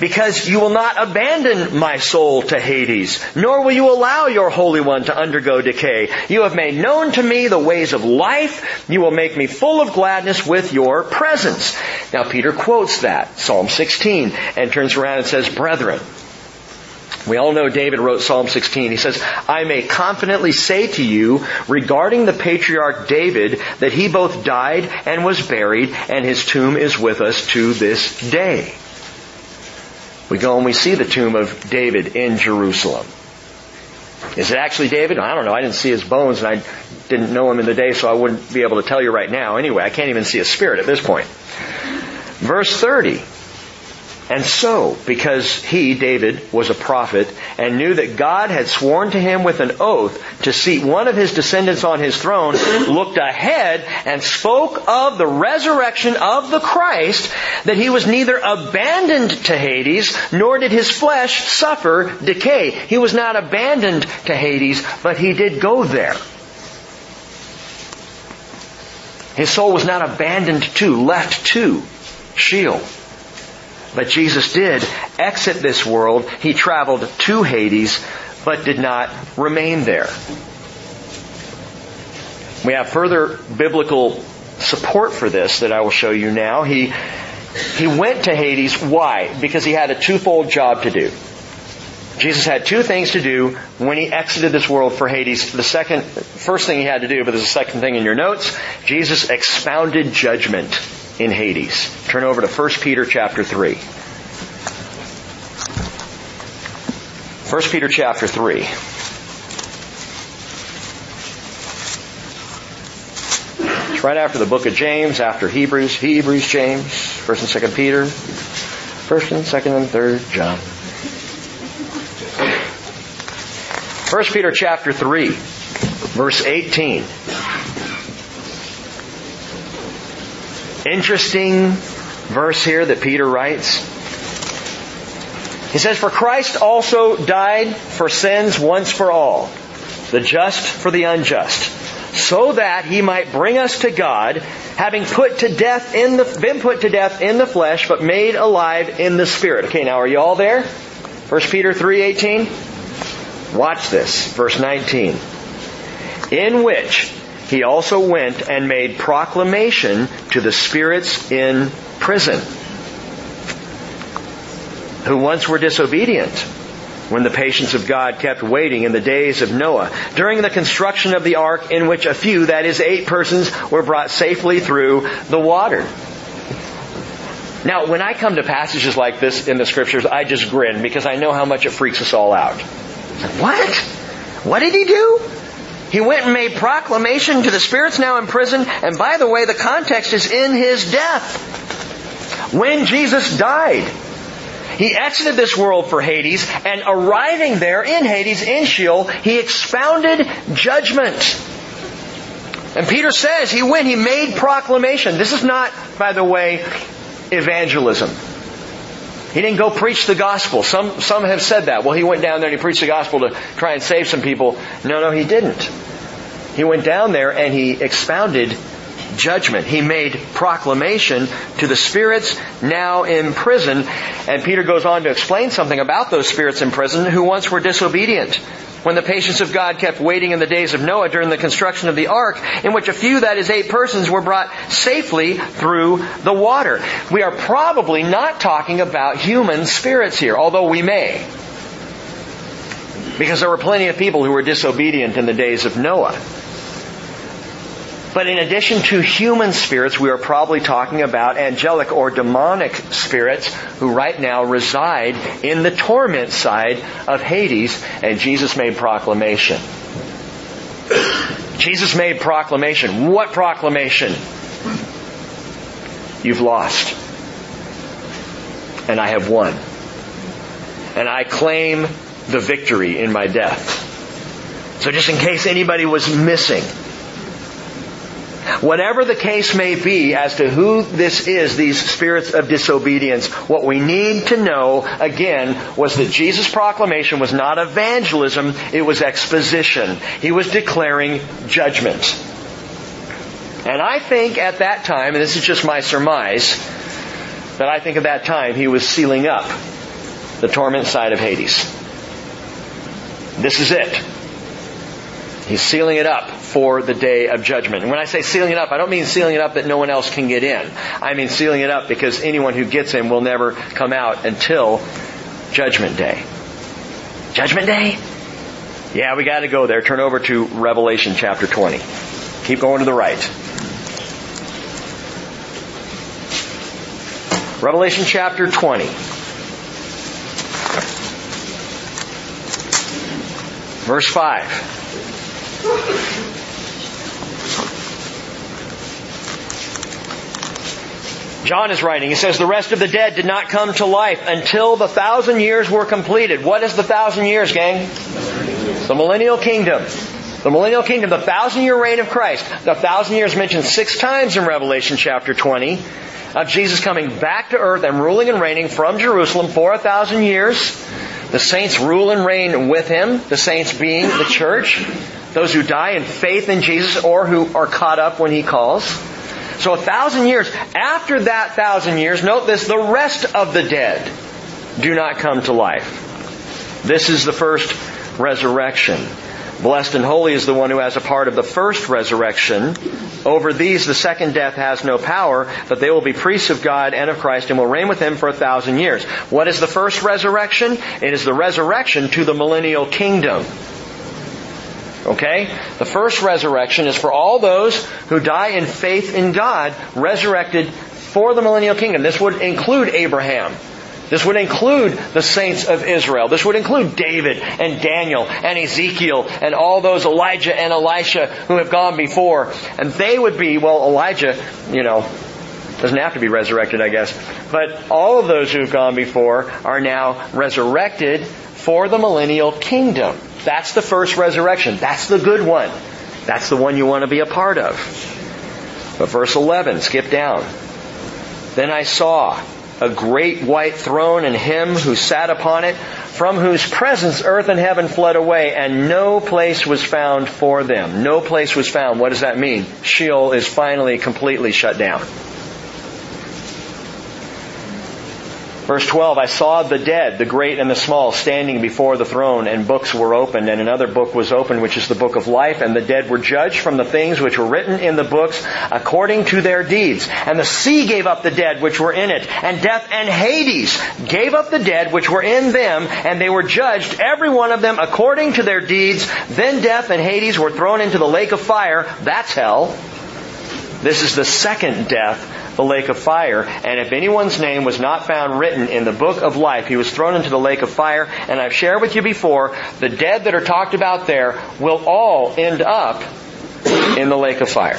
Speaker 1: because you will not abandon my soul to Hades, nor will you allow your Holy One to undergo decay. You have made known to me the ways of life. You will make me full of gladness with your presence. Now Peter quotes that, Psalm 16, and turns around and says, Brethren, we all know David wrote Psalm 16. He says, I may confidently say to you regarding the patriarch David that he both died and was buried and his tomb is with us to this day. We go and we see the tomb of David in Jerusalem. Is it actually David? I don't know. I didn't see his bones and I didn't know him in the day, so I wouldn't be able to tell you right now. Anyway, I can't even see a spirit at this point. Verse 30. And so, because he, David, was a prophet and knew that God had sworn to him with an oath to seat one of his descendants on his throne, looked ahead and spoke of the resurrection of the Christ, that he was neither abandoned to Hades, nor did his flesh suffer decay. He was not abandoned to Hades, but he did go there. His soul was not abandoned to, left to Sheol. But Jesus did exit this world. He traveled to Hades, but did not remain there. We have further biblical support for this that I will show you now. He, he went to Hades. Why? Because he had a twofold job to do. Jesus had two things to do when he exited this world for Hades. The second, first thing he had to do, but there's a second thing in your notes. Jesus expounded judgment in Hades. Turn over to 1 Peter chapter 3. 1 Peter chapter 3. It's right after the book of James, after Hebrews, Hebrews, James, 1st and 2nd Peter, 1st and 2nd and 3rd John. 1 Peter chapter 3, verse 18. Interesting verse here that Peter writes. He says, For Christ also died for sins once for all, the just for the unjust, so that he might bring us to God, having put to death in the, been put to death in the flesh, but made alive in the spirit. Okay, now are you all there? 1 Peter 3.18? Watch this, verse 19. In which he also went and made proclamation to the spirits in prison, who once were disobedient when the patience of God kept waiting in the days of Noah, during the construction of the ark in which a few, that is eight persons, were brought safely through the water. Now, when I come to passages like this in the scriptures, I just grin because I know how much it freaks us all out. What? What did he do? He went and made proclamation to the spirits now in prison, and by the way, the context is in his death. When Jesus died, he exited this world for Hades, and arriving there in Hades, in Sheol, he expounded judgment. And Peter says he went, he made proclamation. This is not, by the way, evangelism. He didn't go preach the gospel. Some, some have said that. Well, he went down there and he preached the gospel to try and save some people. No, no, he didn't. He went down there and he expounded judgment. He made proclamation to the spirits now in prison. And Peter goes on to explain something about those spirits in prison who once were disobedient when the patience of God kept waiting in the days of Noah during the construction of the ark, in which a few, that is eight persons, were brought safely through the water. We are probably not talking about human spirits here, although we may. Because there were plenty of people who were disobedient in the days of Noah. But in addition to human spirits, we are probably talking about angelic or demonic spirits who right now reside in the torment side of Hades, and Jesus made proclamation. Jesus made proclamation. What proclamation? You've lost. And I have won. And I claim the victory in my death. So just in case anybody was missing, Whatever the case may be as to who this is, these spirits of disobedience, what we need to know, again, was that Jesus' proclamation was not evangelism, it was exposition. He was declaring judgment. And I think at that time, and this is just my surmise, that I think at that time he was sealing up the torment side of Hades. This is it. He's sealing it up for the day of judgment. And when I say sealing it up, I don't mean sealing it up that no one else can get in. I mean sealing it up because anyone who gets in will never come out until judgment day. Judgment day? Yeah, we gotta go there. Turn over to Revelation chapter 20. Keep going to the right. Revelation chapter 20. Verse 5. John is writing, he says, the rest of the dead did not come to life until the thousand years were completed. What is the thousand years, gang? The millennial kingdom. The millennial kingdom, the thousand year reign of Christ. The thousand years mentioned six times in Revelation chapter 20 of Jesus coming back to earth and ruling and reigning from Jerusalem for a thousand years. The saints rule and reign with him, the saints being the church, those who die in faith in Jesus or who are caught up when he calls. So a thousand years. After that thousand years, note this, the rest of the dead do not come to life. This is the first resurrection. Blessed and holy is the one who has a part of the first resurrection. Over these the second death has no power, but they will be priests of God and of Christ and will reign with him for a thousand years. What is the first resurrection? It is the resurrection to the millennial kingdom. Okay? The first resurrection is for all those who die in faith in God, resurrected for the millennial kingdom. This would include Abraham. This would include the saints of Israel. This would include David and Daniel and Ezekiel and all those Elijah and Elisha who have gone before. And they would be, well, Elijah, you know, doesn't have to be resurrected, I guess. But all of those who have gone before are now resurrected for the millennial kingdom. That's the first resurrection. That's the good one. That's the one you want to be a part of. But verse 11, skip down. Then I saw a great white throne and him who sat upon it, from whose presence earth and heaven fled away, and no place was found for them. No place was found. What does that mean? Sheol is finally completely shut down. Verse 12, I saw the dead, the great and the small, standing before the throne, and books were opened, and another book was opened, which is the book of life, and the dead were judged from the things which were written in the books according to their deeds. And the sea gave up the dead which were in it, and death and Hades gave up the dead which were in them, and they were judged, every one of them according to their deeds. Then death and Hades were thrown into the lake of fire. That's hell. This is the second death the lake of fire. And if anyone's name was not found written in the book of life, he was thrown into the lake of fire. And I've shared with you before, the dead that are talked about there will all end up in the lake of fire.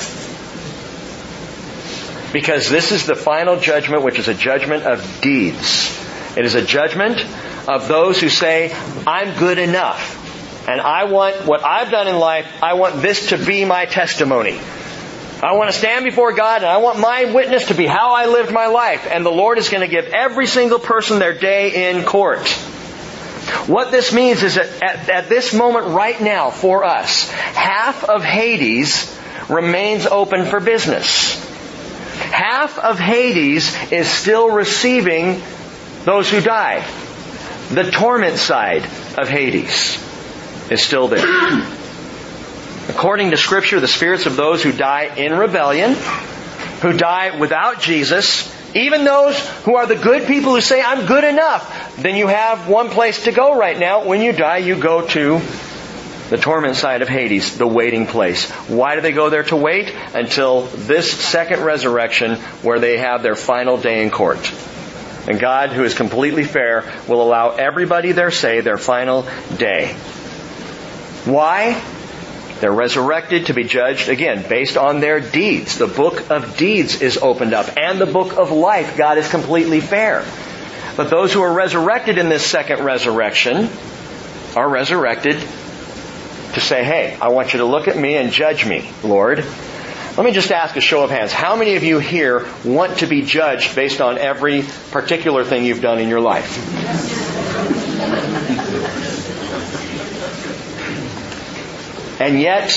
Speaker 1: Because this is the final judgment, which is a judgment of deeds. It is a judgment of those who say, I'm good enough. And I want what I've done in life, I want this to be my testimony. I want to stand before God and I want my witness to be how I lived my life. And the Lord is going to give every single person their day in court. What this means is that at, at this moment right now for us, half of Hades remains open for business. Half of Hades is still receiving those who die. The torment side of Hades is still there. According to scripture, the spirits of those who die in rebellion, who die without Jesus, even those who are the good people who say, I'm good enough, then you have one place to go right now. When you die, you go to the torment side of Hades, the waiting place. Why do they go there to wait? Until this second resurrection where they have their final day in court. And God, who is completely fair, will allow everybody their say, their final day. Why? They're resurrected to be judged again based on their deeds. The book of deeds is opened up and the book of life. God is completely fair. But those who are resurrected in this second resurrection are resurrected to say, hey, I want you to look at me and judge me, Lord. Let me just ask a show of hands. How many of you here want to be judged based on every particular thing you've done in your life? And yet,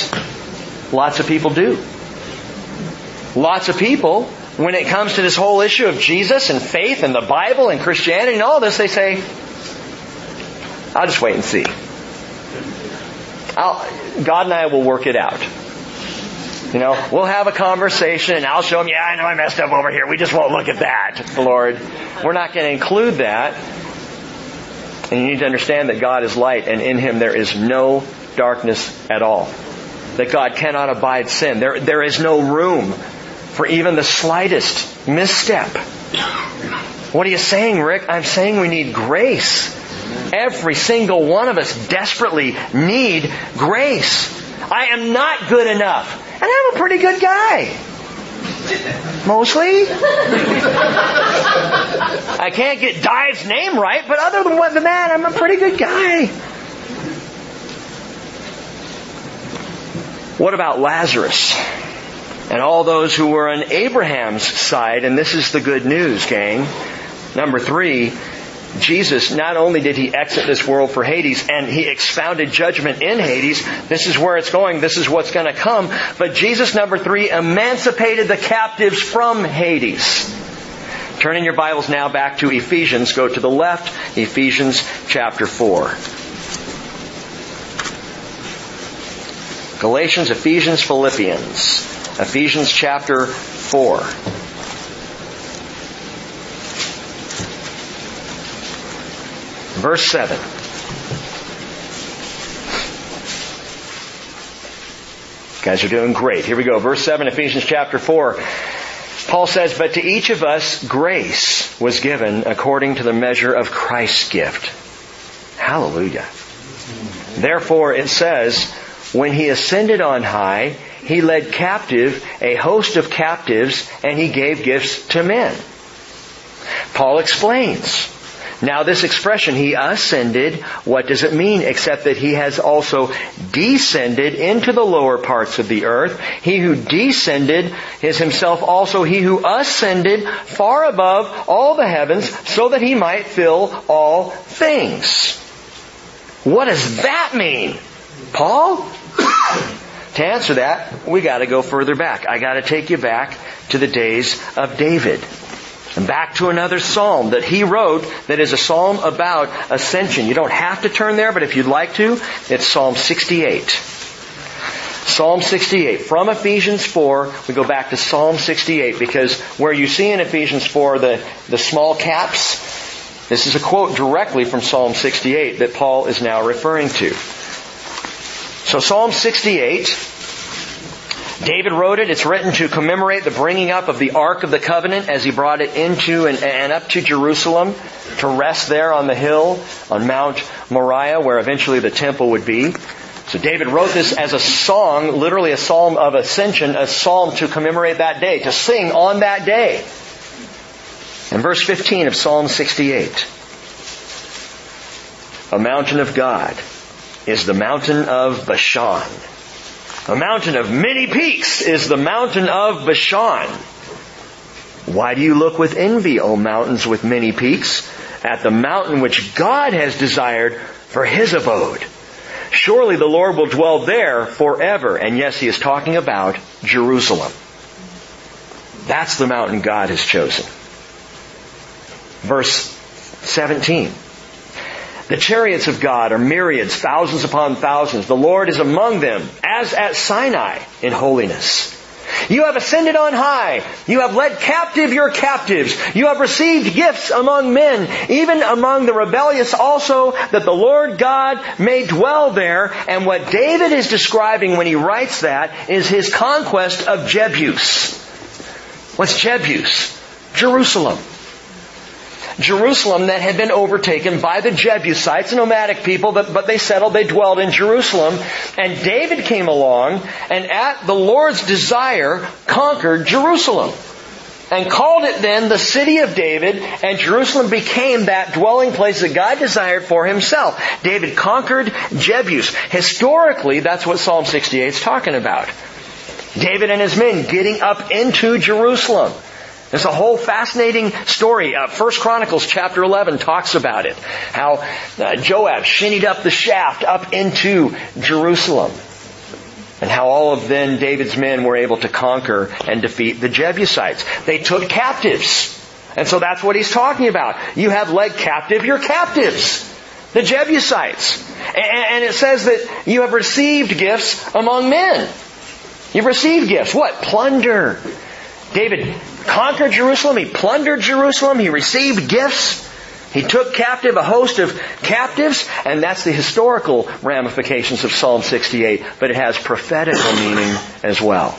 Speaker 1: lots of people do. Lots of people, when it comes to this whole issue of Jesus and faith and the Bible and Christianity and all this, they say, I'll just wait and see. I'll, God and I will work it out. You know, we'll have a conversation and I'll show him, yeah, I know I messed up over here. We just won't look at that, Lord. We're not going to include that. And you need to understand that God is light and in Him there is no darkness at all. That God cannot abide sin. There, there is no room for even the slightest misstep. What are you saying, Rick? I'm saying we need grace. Every single one of us desperately need grace. I am not good enough. And I'm a pretty good guy. Mostly. I can't get Dive's name right, but other than that, I'm a pretty good guy. What about Lazarus? And all those who were on Abraham's side, and this is the good news, gang. Number three, Jesus, not only did he exit this world for Hades and he expounded judgment in Hades, this is where it's going, this is what's going to come, but Jesus, number three, emancipated the captives from Hades. Turning your Bibles now back to Ephesians, go to the left, Ephesians chapter 4. Galatians, Ephesians, Philippians. Ephesians chapter 4. Verse 7. You guys are doing great. Here we go. Verse 7, Ephesians chapter 4. Paul says, But to each of us grace was given according to the measure of Christ's gift. Hallelujah. Therefore it says, When he ascended on high, he led captive a host of captives and he gave gifts to men. Paul explains, now this expression, he ascended, what does it mean except that he has also descended into the lower parts of the earth? He who descended is himself also he who ascended far above all the heavens so that he might fill all things. What does that mean? Paul? to answer that, we gotta go further back. I gotta take you back to the days of David. And back to another psalm that he wrote that is a psalm about ascension. You don't have to turn there, but if you'd like to, it's Psalm 68. Psalm 68. From Ephesians 4, we go back to Psalm 68 because where you see in Ephesians 4 the, the small caps, this is a quote directly from Psalm 68 that Paul is now referring to. So Psalm 68, David wrote it. It's written to commemorate the bringing up of the Ark of the Covenant as he brought it into and, and, up to Jerusalem to rest there on the hill on Mount Moriah where eventually the temple would be. So David wrote this as a song, literally a psalm of ascension, a psalm to commemorate that day, to sing on that day. In verse 15 of Psalm 68, a mountain of God is the mountain of Bashan a mountain of many peaks is the mountain of Bashan. Why do you look with envy, O mountains with many peaks, at the mountain which God has desired for his abode? Surely the Lord will dwell there forever. And yes, he is talking about Jerusalem. That's the mountain God has chosen. Verse 17. The chariots of God are myriads, thousands upon thousands. The Lord is among them, as at Sinai, in holiness. You have ascended on high. You have led captive your captives. You have received gifts among men, even among the rebellious also, that the Lord God may dwell there. And what David is describing when he writes that is his conquest of Jebus. What's Jebus? Jerusalem. Jerusalem that had been overtaken by the Jebusites, a nomadic people, but, but they settled, they dwelled in Jerusalem. And David came along and at the Lord's desire conquered Jerusalem and called it then the city of David, and Jerusalem became that dwelling place that God desired for himself. David conquered Jebus. Historically, that's what Psalm 68 is talking about. David and his men getting up into Jerusalem. It's a whole fascinating story. Uh, First Chronicles chapter 11 talks about it. How uh, Joab shinnied up the shaft up into Jerusalem. And how all of then David's men were able to conquer and defeat the Jebusites. They took captives. And so that's what he's talking about. You have led captive your captives. The Jebusites. And it says that you have received gifts among men. You've received gifts. What? Plunder. David conquered Jerusalem. He plundered Jerusalem. He received gifts. He took captive a host of captives, and that's the historical ramifications of Psalm 68, but it has prophetical meaning as well.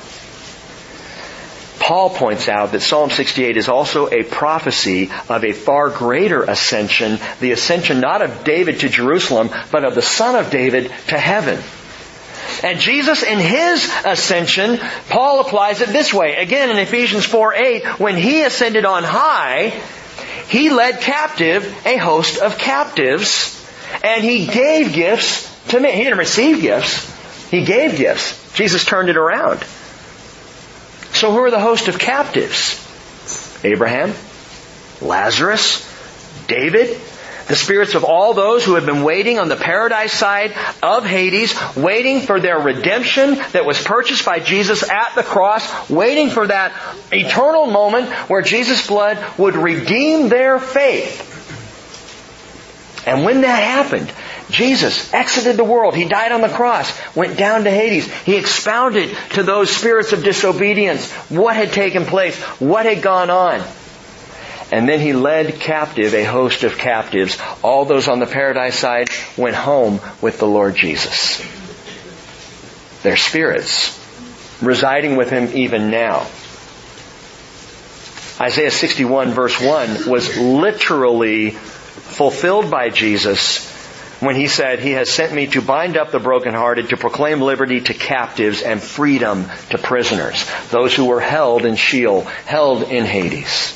Speaker 1: Paul points out that Psalm 68 is also a prophecy of a far greater ascension, the ascension not of David to Jerusalem, but of the Son of David to heaven. And Jesus in His ascension, Paul applies it this way. Again in Ephesians 4 8, when He ascended on high, He led captive a host of captives, and He gave gifts to men. He didn't receive gifts. He gave gifts. Jesus turned it around. So who are the host of captives? Abraham, Lazarus, David, the spirits of all those who have been waiting on the paradise side of Hades, waiting for their redemption that was purchased by Jesus at the cross, waiting for that eternal moment where Jesus' blood would redeem their faith. And when that happened, Jesus exited the world. He died on the cross, went down to Hades. He expounded to those spirits of disobedience what had taken place, what had gone on. And then he led captive a host of captives. All those on the paradise side went home with the Lord Jesus. Their spirits residing with him even now. Isaiah 61 verse 1 was literally fulfilled by Jesus when he said, He has sent me to bind up the brokenhearted, to proclaim liberty to captives and freedom to prisoners, those who were held in Sheol, held in Hades,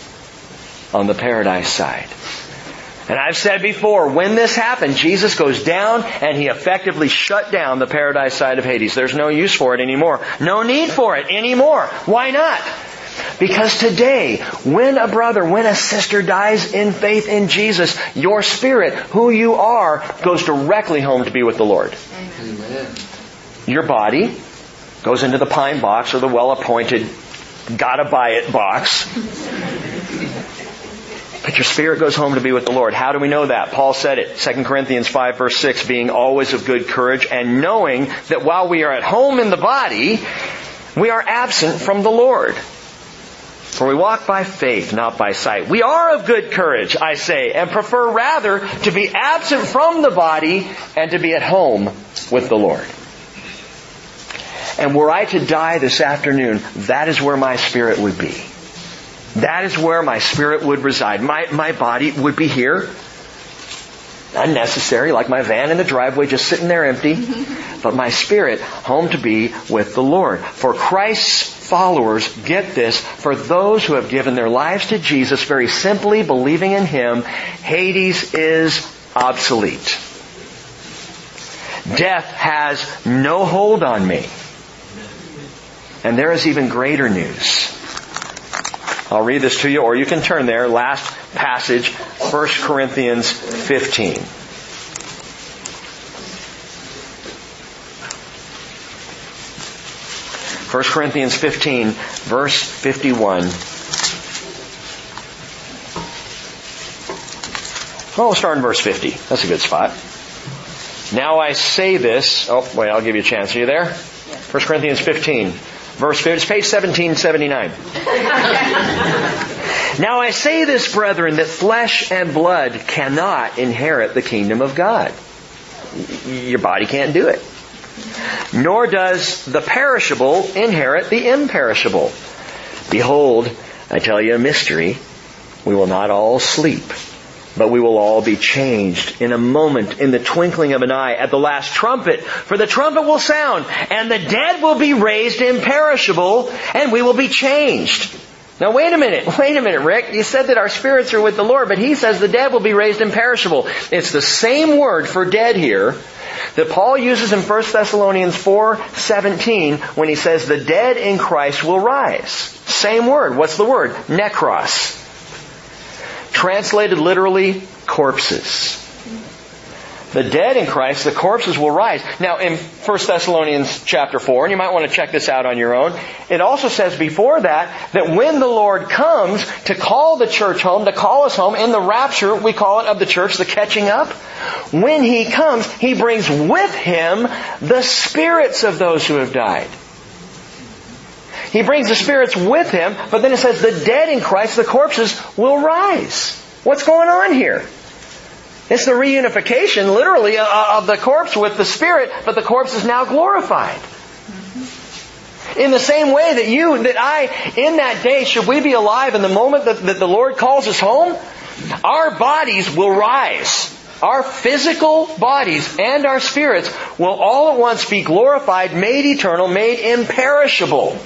Speaker 1: on the paradise side. And I've said before, when this happened, Jesus goes down and he effectively shut down the paradise side of Hades. There's no use for it anymore. No need for it anymore. Why not? Because today, when a brother, when a sister dies in faith in Jesus, your spirit, who you are, goes directly home to be with the Lord. Amen. Your body goes into the pine box or the well-appointed gotta buy it box. But your spirit goes home to be with the Lord. How do we know that? Paul said it, 2 Corinthians 5 verse 6, being always of good courage and knowing that while we are at home in the body, we are absent from the Lord. For we walk by faith, not by sight. We are of good courage, I say, and prefer rather to be absent from the body and to be at home with the Lord. And were I to die this afternoon, that is where my spirit would be. That is where my spirit would reside. My, my body would be here. Unnecessary, like my van in the driveway just sitting there empty. But my spirit home to be with the Lord. For Christ's followers get this. For those who have given their lives to Jesus, very simply believing in Him, Hades is obsolete. Death has no hold on me. And there is even greater news. I'll read this to you, or you can turn there. Last passage, 1 Corinthians 15. 1 Corinthians 15, verse 51. Well, we'll start in verse 50. That's a good spot. Now I say this. Oh, wait, I'll give you a chance. Are you there? 1 Corinthians 15, verse 50. It's page 1779. now I say this, brethren, that flesh and blood cannot inherit the kingdom of God. Your body can't do it nor does the perishable inherit the imperishable. Behold, I tell you a mystery. We will not all sleep, but we will all be changed in a moment, in the twinkling of an eye, at the last trumpet. For the trumpet will sound, and the dead will be raised imperishable, and we will be changed. Now wait a minute, wait a minute, Rick. You said that our spirits are with the Lord, but he says the dead will be raised imperishable. It's the same word for dead here that Paul uses in 1 Thessalonians 4:17 when he says the dead in Christ will rise. Same word. What's the word? Necros. Translated literally corpses. The dead in Christ, the corpses will rise. Now in 1 Thessalonians chapter 4, and you might want to check this out on your own, it also says before that, that when the Lord comes to call the church home, to call us home, in the rapture, we call it of the church, the catching up, when He comes, He brings with Him the spirits of those who have died. He brings the spirits with Him, but then it says the dead in Christ, the corpses, will rise. What's going on here? It's the reunification, literally, uh, uh, of the corpse with the spirit, but the corpse is now glorified. In the same way that you, that I, in that day, should we be alive in the moment that, that the Lord calls us home, our bodies will rise. Our physical bodies and our spirits will all at once be glorified, made eternal, made imperishable.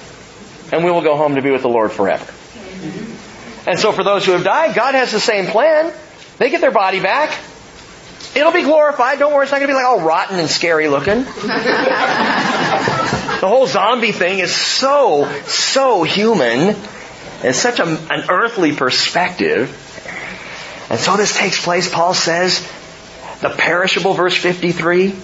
Speaker 1: And we will go home to be with the Lord forever. And so for those who have died, God has the same plan. They get their body back. It'll be glorified. Don't worry, it's not going to be like all rotten and scary looking. the whole zombie thing is so, so human. It's such a, an earthly perspective. And so this takes place, Paul says, the perishable, verse 53.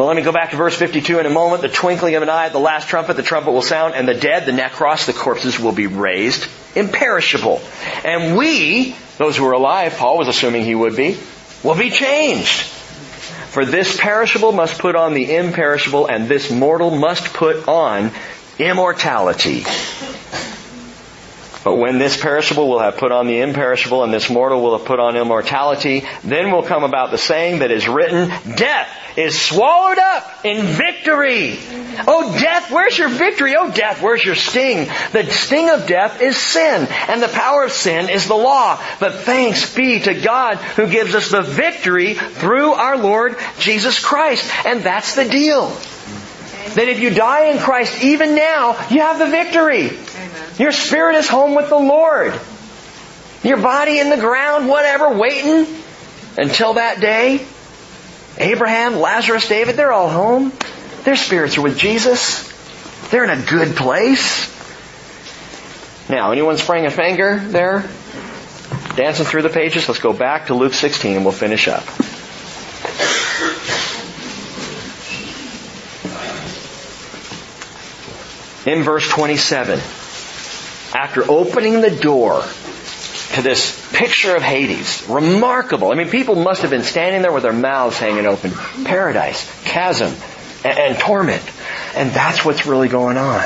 Speaker 1: Well, let me go back to verse 52 in a moment. The twinkling of an eye, the last trumpet, the trumpet will sound, and the dead, the necros, the corpses will be raised. imperishable. And we, those who are alive, Paul was assuming he would be, will be changed. For this perishable must put on the imperishable, and this mortal must put on immortality. But when this perishable will have put on the imperishable and this mortal will have put on immortality, then will come about the saying that is written, death is swallowed up in victory. Oh death, where's your victory? Oh death, where's your sting? The sting of death is sin, and the power of sin is the law. But thanks be to God who gives us the victory through our Lord Jesus Christ. And that's the deal. That if you die in Christ even now, you have the victory. Your spirit is home with the Lord. Your body in the ground, whatever, waiting until that day. Abraham, Lazarus, David, they're all home. Their spirits are with Jesus. They're in a good place. Now, anyone spraying a finger there? Dancing through the pages? Let's go back to Luke 16 and we'll finish up. In verse 27, after opening the door to this picture of Hades, remarkable. I mean, people must have been standing there with their mouths hanging open. Paradise, chasm, and, and torment. And that's what's really going on.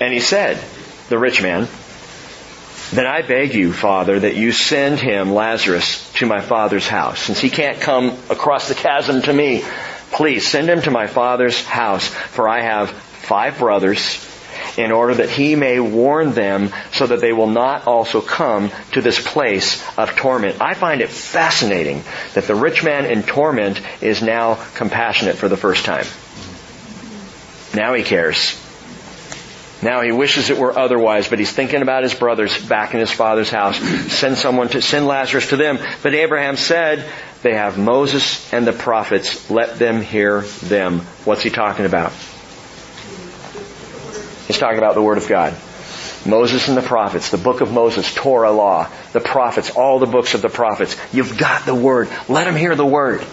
Speaker 1: And he said, the rich man, then I beg you, Father, that you send him, Lazarus, to my father's house. Since he can't come across the chasm to me, please send him to my father's house, for I have five brothers, in order that he may warn them so that they will not also come to this place of torment. I find it fascinating that the rich man in torment is now compassionate for the first time. Now he cares. Now he wishes it were otherwise, but he's thinking about his brothers back in his father's house. Send someone to, send Lazarus to them. But Abraham said, they have Moses and the prophets. Let them hear them. What's he talking about? He's talking about the Word of God. Moses and the prophets, the book of Moses, Torah law, the prophets, all the books of the prophets. You've got the Word. Let them hear the Word.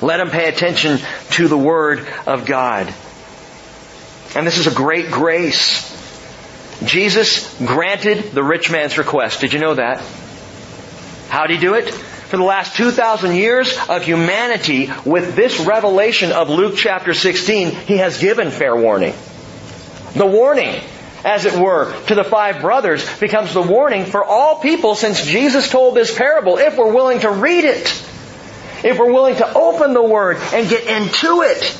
Speaker 1: Let them pay attention to the Word of God. And this is a great grace. Jesus granted the rich man's request. Did you know that? How did he do it? For the last 2,000 years of humanity, with this revelation of Luke chapter 16, he has given fair warning. The warning, as it were, to the five brothers becomes the warning for all people since Jesus told this parable, if we're willing to read it. If we're willing to open the Word and get into it.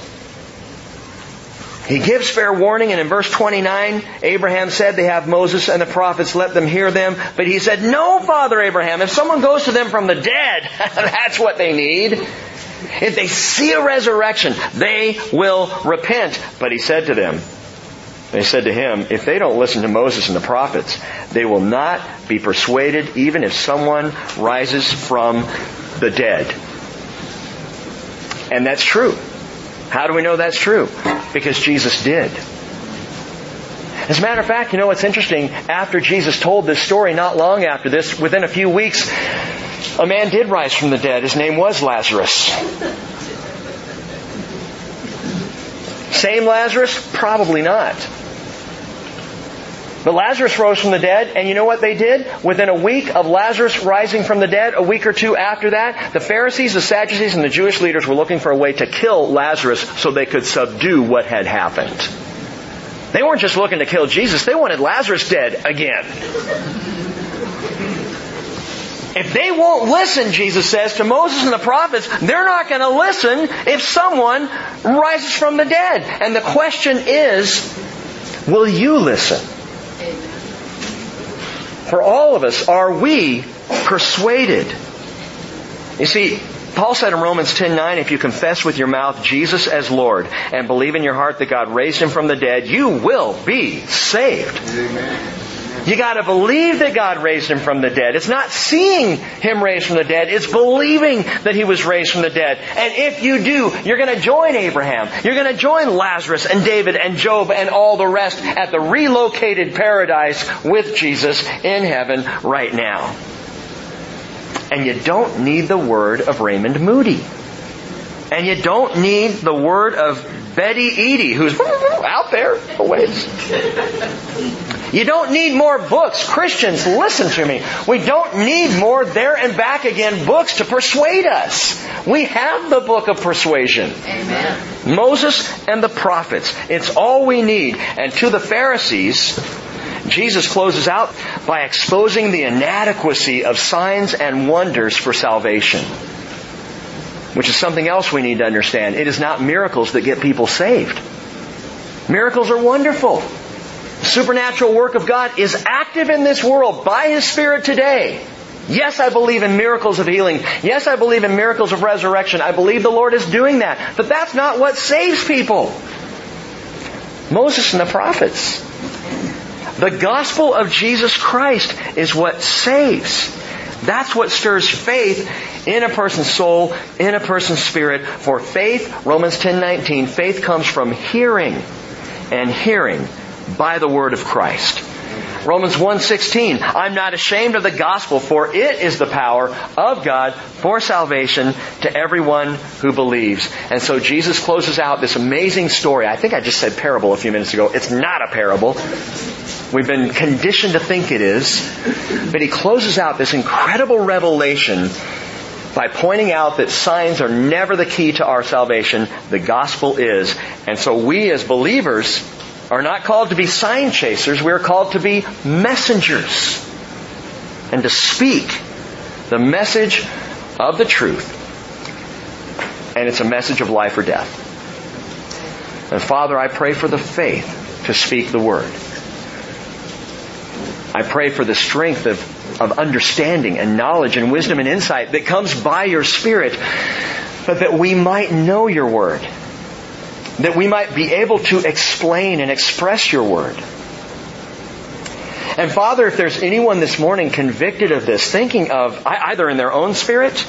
Speaker 1: He gives fair warning and in verse 29, Abraham said they have Moses and the prophets, let them hear them. But he said, no, Father Abraham, if someone goes to them from the dead, that's what they need. If they see a resurrection, they will repent. But he said to them, they said to him, if they don't listen to Moses and the prophets, they will not be persuaded even if someone rises from the dead. And that's true. How do we know that's true? Because Jesus did. As a matter of fact, you know what's interesting? After Jesus told this story, not long after this, within a few weeks, a man did rise from the dead. His name was Lazarus. Same Lazarus? Probably not. But Lazarus rose from the dead, and you know what they did? Within a week of Lazarus rising from the dead, a week or two after that, the Pharisees, the Sadducees, and the Jewish leaders were looking for a way to kill Lazarus so they could subdue what had happened. They weren't just looking to kill Jesus, they wanted Lazarus dead again. If they won't listen, Jesus says, to Moses and the prophets, they're not going to listen if someone rises from the dead. And the question is, will you listen? For all of us, are we persuaded? You see, Paul said in Romans 10:9, if you confess with your mouth Jesus as Lord and believe in your heart that God raised him from the dead, you will be saved. Amen. You gotta believe that God raised him from the dead. It's not seeing him raised from the dead, it's believing that he was raised from the dead. And if you do, you're gonna join Abraham. You're gonna join Lazarus and David and Job and all the rest at the relocated paradise with Jesus in heaven right now. And you don't need the word of Raymond Moody. And you don't need the word of Betty Eadie, who's out there a ways. You don't need more books. Christians, listen to me. We don't need more there and back again books to persuade us. We have the book of persuasion. Amen. Moses and the prophets. It's all we need. And to the Pharisees, Jesus closes out by exposing the inadequacy of signs and wonders for salvation. Which is something else we need to understand. It is not miracles that get people saved. Miracles are wonderful. The supernatural work of God is active in this world by His Spirit today. Yes, I believe in miracles of healing. Yes, I believe in miracles of resurrection. I believe the Lord is doing that. But that's not what saves people. Moses and the prophets. The gospel of Jesus Christ is what saves. That's what stirs faith in a person's soul, in a person's spirit. For faith, Romans 10:19, faith comes from hearing and hearing by the word of Christ. Romans 1:16 I'm not ashamed of the gospel for it is the power of God for salvation to everyone who believes. And so Jesus closes out this amazing story. I think I just said parable a few minutes ago. It's not a parable. We've been conditioned to think it is. But he closes out this incredible revelation by pointing out that signs are never the key to our salvation. The gospel is. And so we as believers are not called to be sign chasers. We are called to be messengers and to speak the message of the truth. And it's a message of life or death. And Father, I pray for the faith to speak the word. I pray for the strength of, of understanding and knowledge and wisdom and insight that comes by your Spirit, but that we might know your word that we might be able to explain and express your word. And Father, if there's anyone this morning convicted of this, thinking of either in their own spirit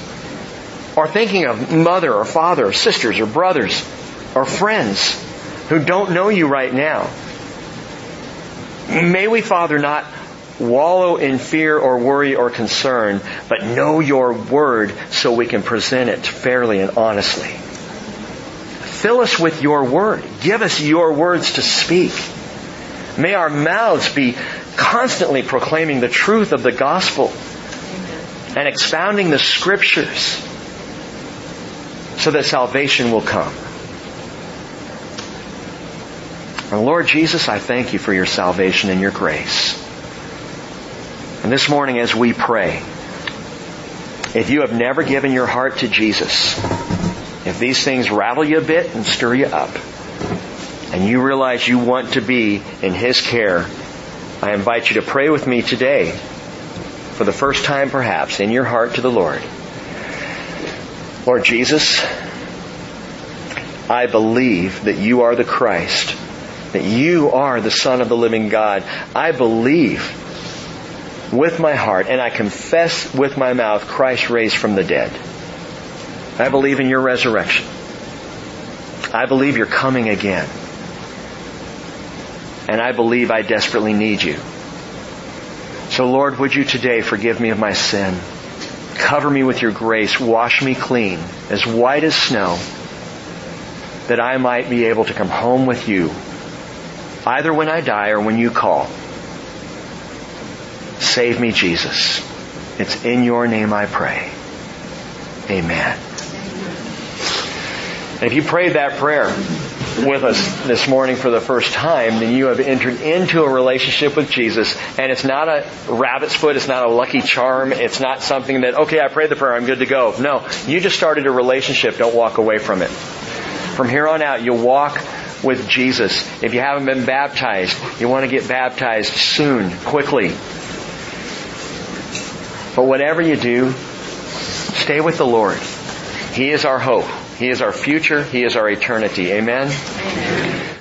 Speaker 1: or thinking of mother or father or sisters or brothers or friends who don't know you right now, may we, Father, not wallow in fear or worry or concern, but know your word so we can present it fairly and honestly. Fill us with your word. Give us your words to speak. May our mouths be constantly proclaiming the truth of the gospel and expounding the scriptures so that salvation will come. And Lord Jesus, I thank you for your salvation and your grace. And this morning as we pray, if you have never given your heart to Jesus, if these things rattle you a bit and stir you up, and you realize you want to be in His care, I invite you to pray with me today, for the first time perhaps, in your heart to the Lord. Lord Jesus, I believe that you are the Christ, that you are the Son of the living God. I believe with my heart and I confess with my mouth Christ raised from the dead. I believe in your resurrection. I believe you're coming again. And I believe I desperately need you. So Lord, would you today forgive me of my sin? Cover me with your grace. Wash me clean, as white as snow, that I might be able to come home with you, either when I die or when you call. Save me, Jesus. It's in your name I pray. Amen. If you prayed that prayer with us this morning for the first time, then you have entered into a relationship with Jesus. And it's not a rabbit's foot, it's not a lucky charm, it's not something that, okay, I prayed the prayer, I'm good to go. No, you just started a relationship, don't walk away from it. From here on out, you'll walk with Jesus. If you haven't been baptized, you want to get baptized soon, quickly. But whatever you do, stay with the Lord. He is our hope. He is our future. He is our eternity. Amen? Amen.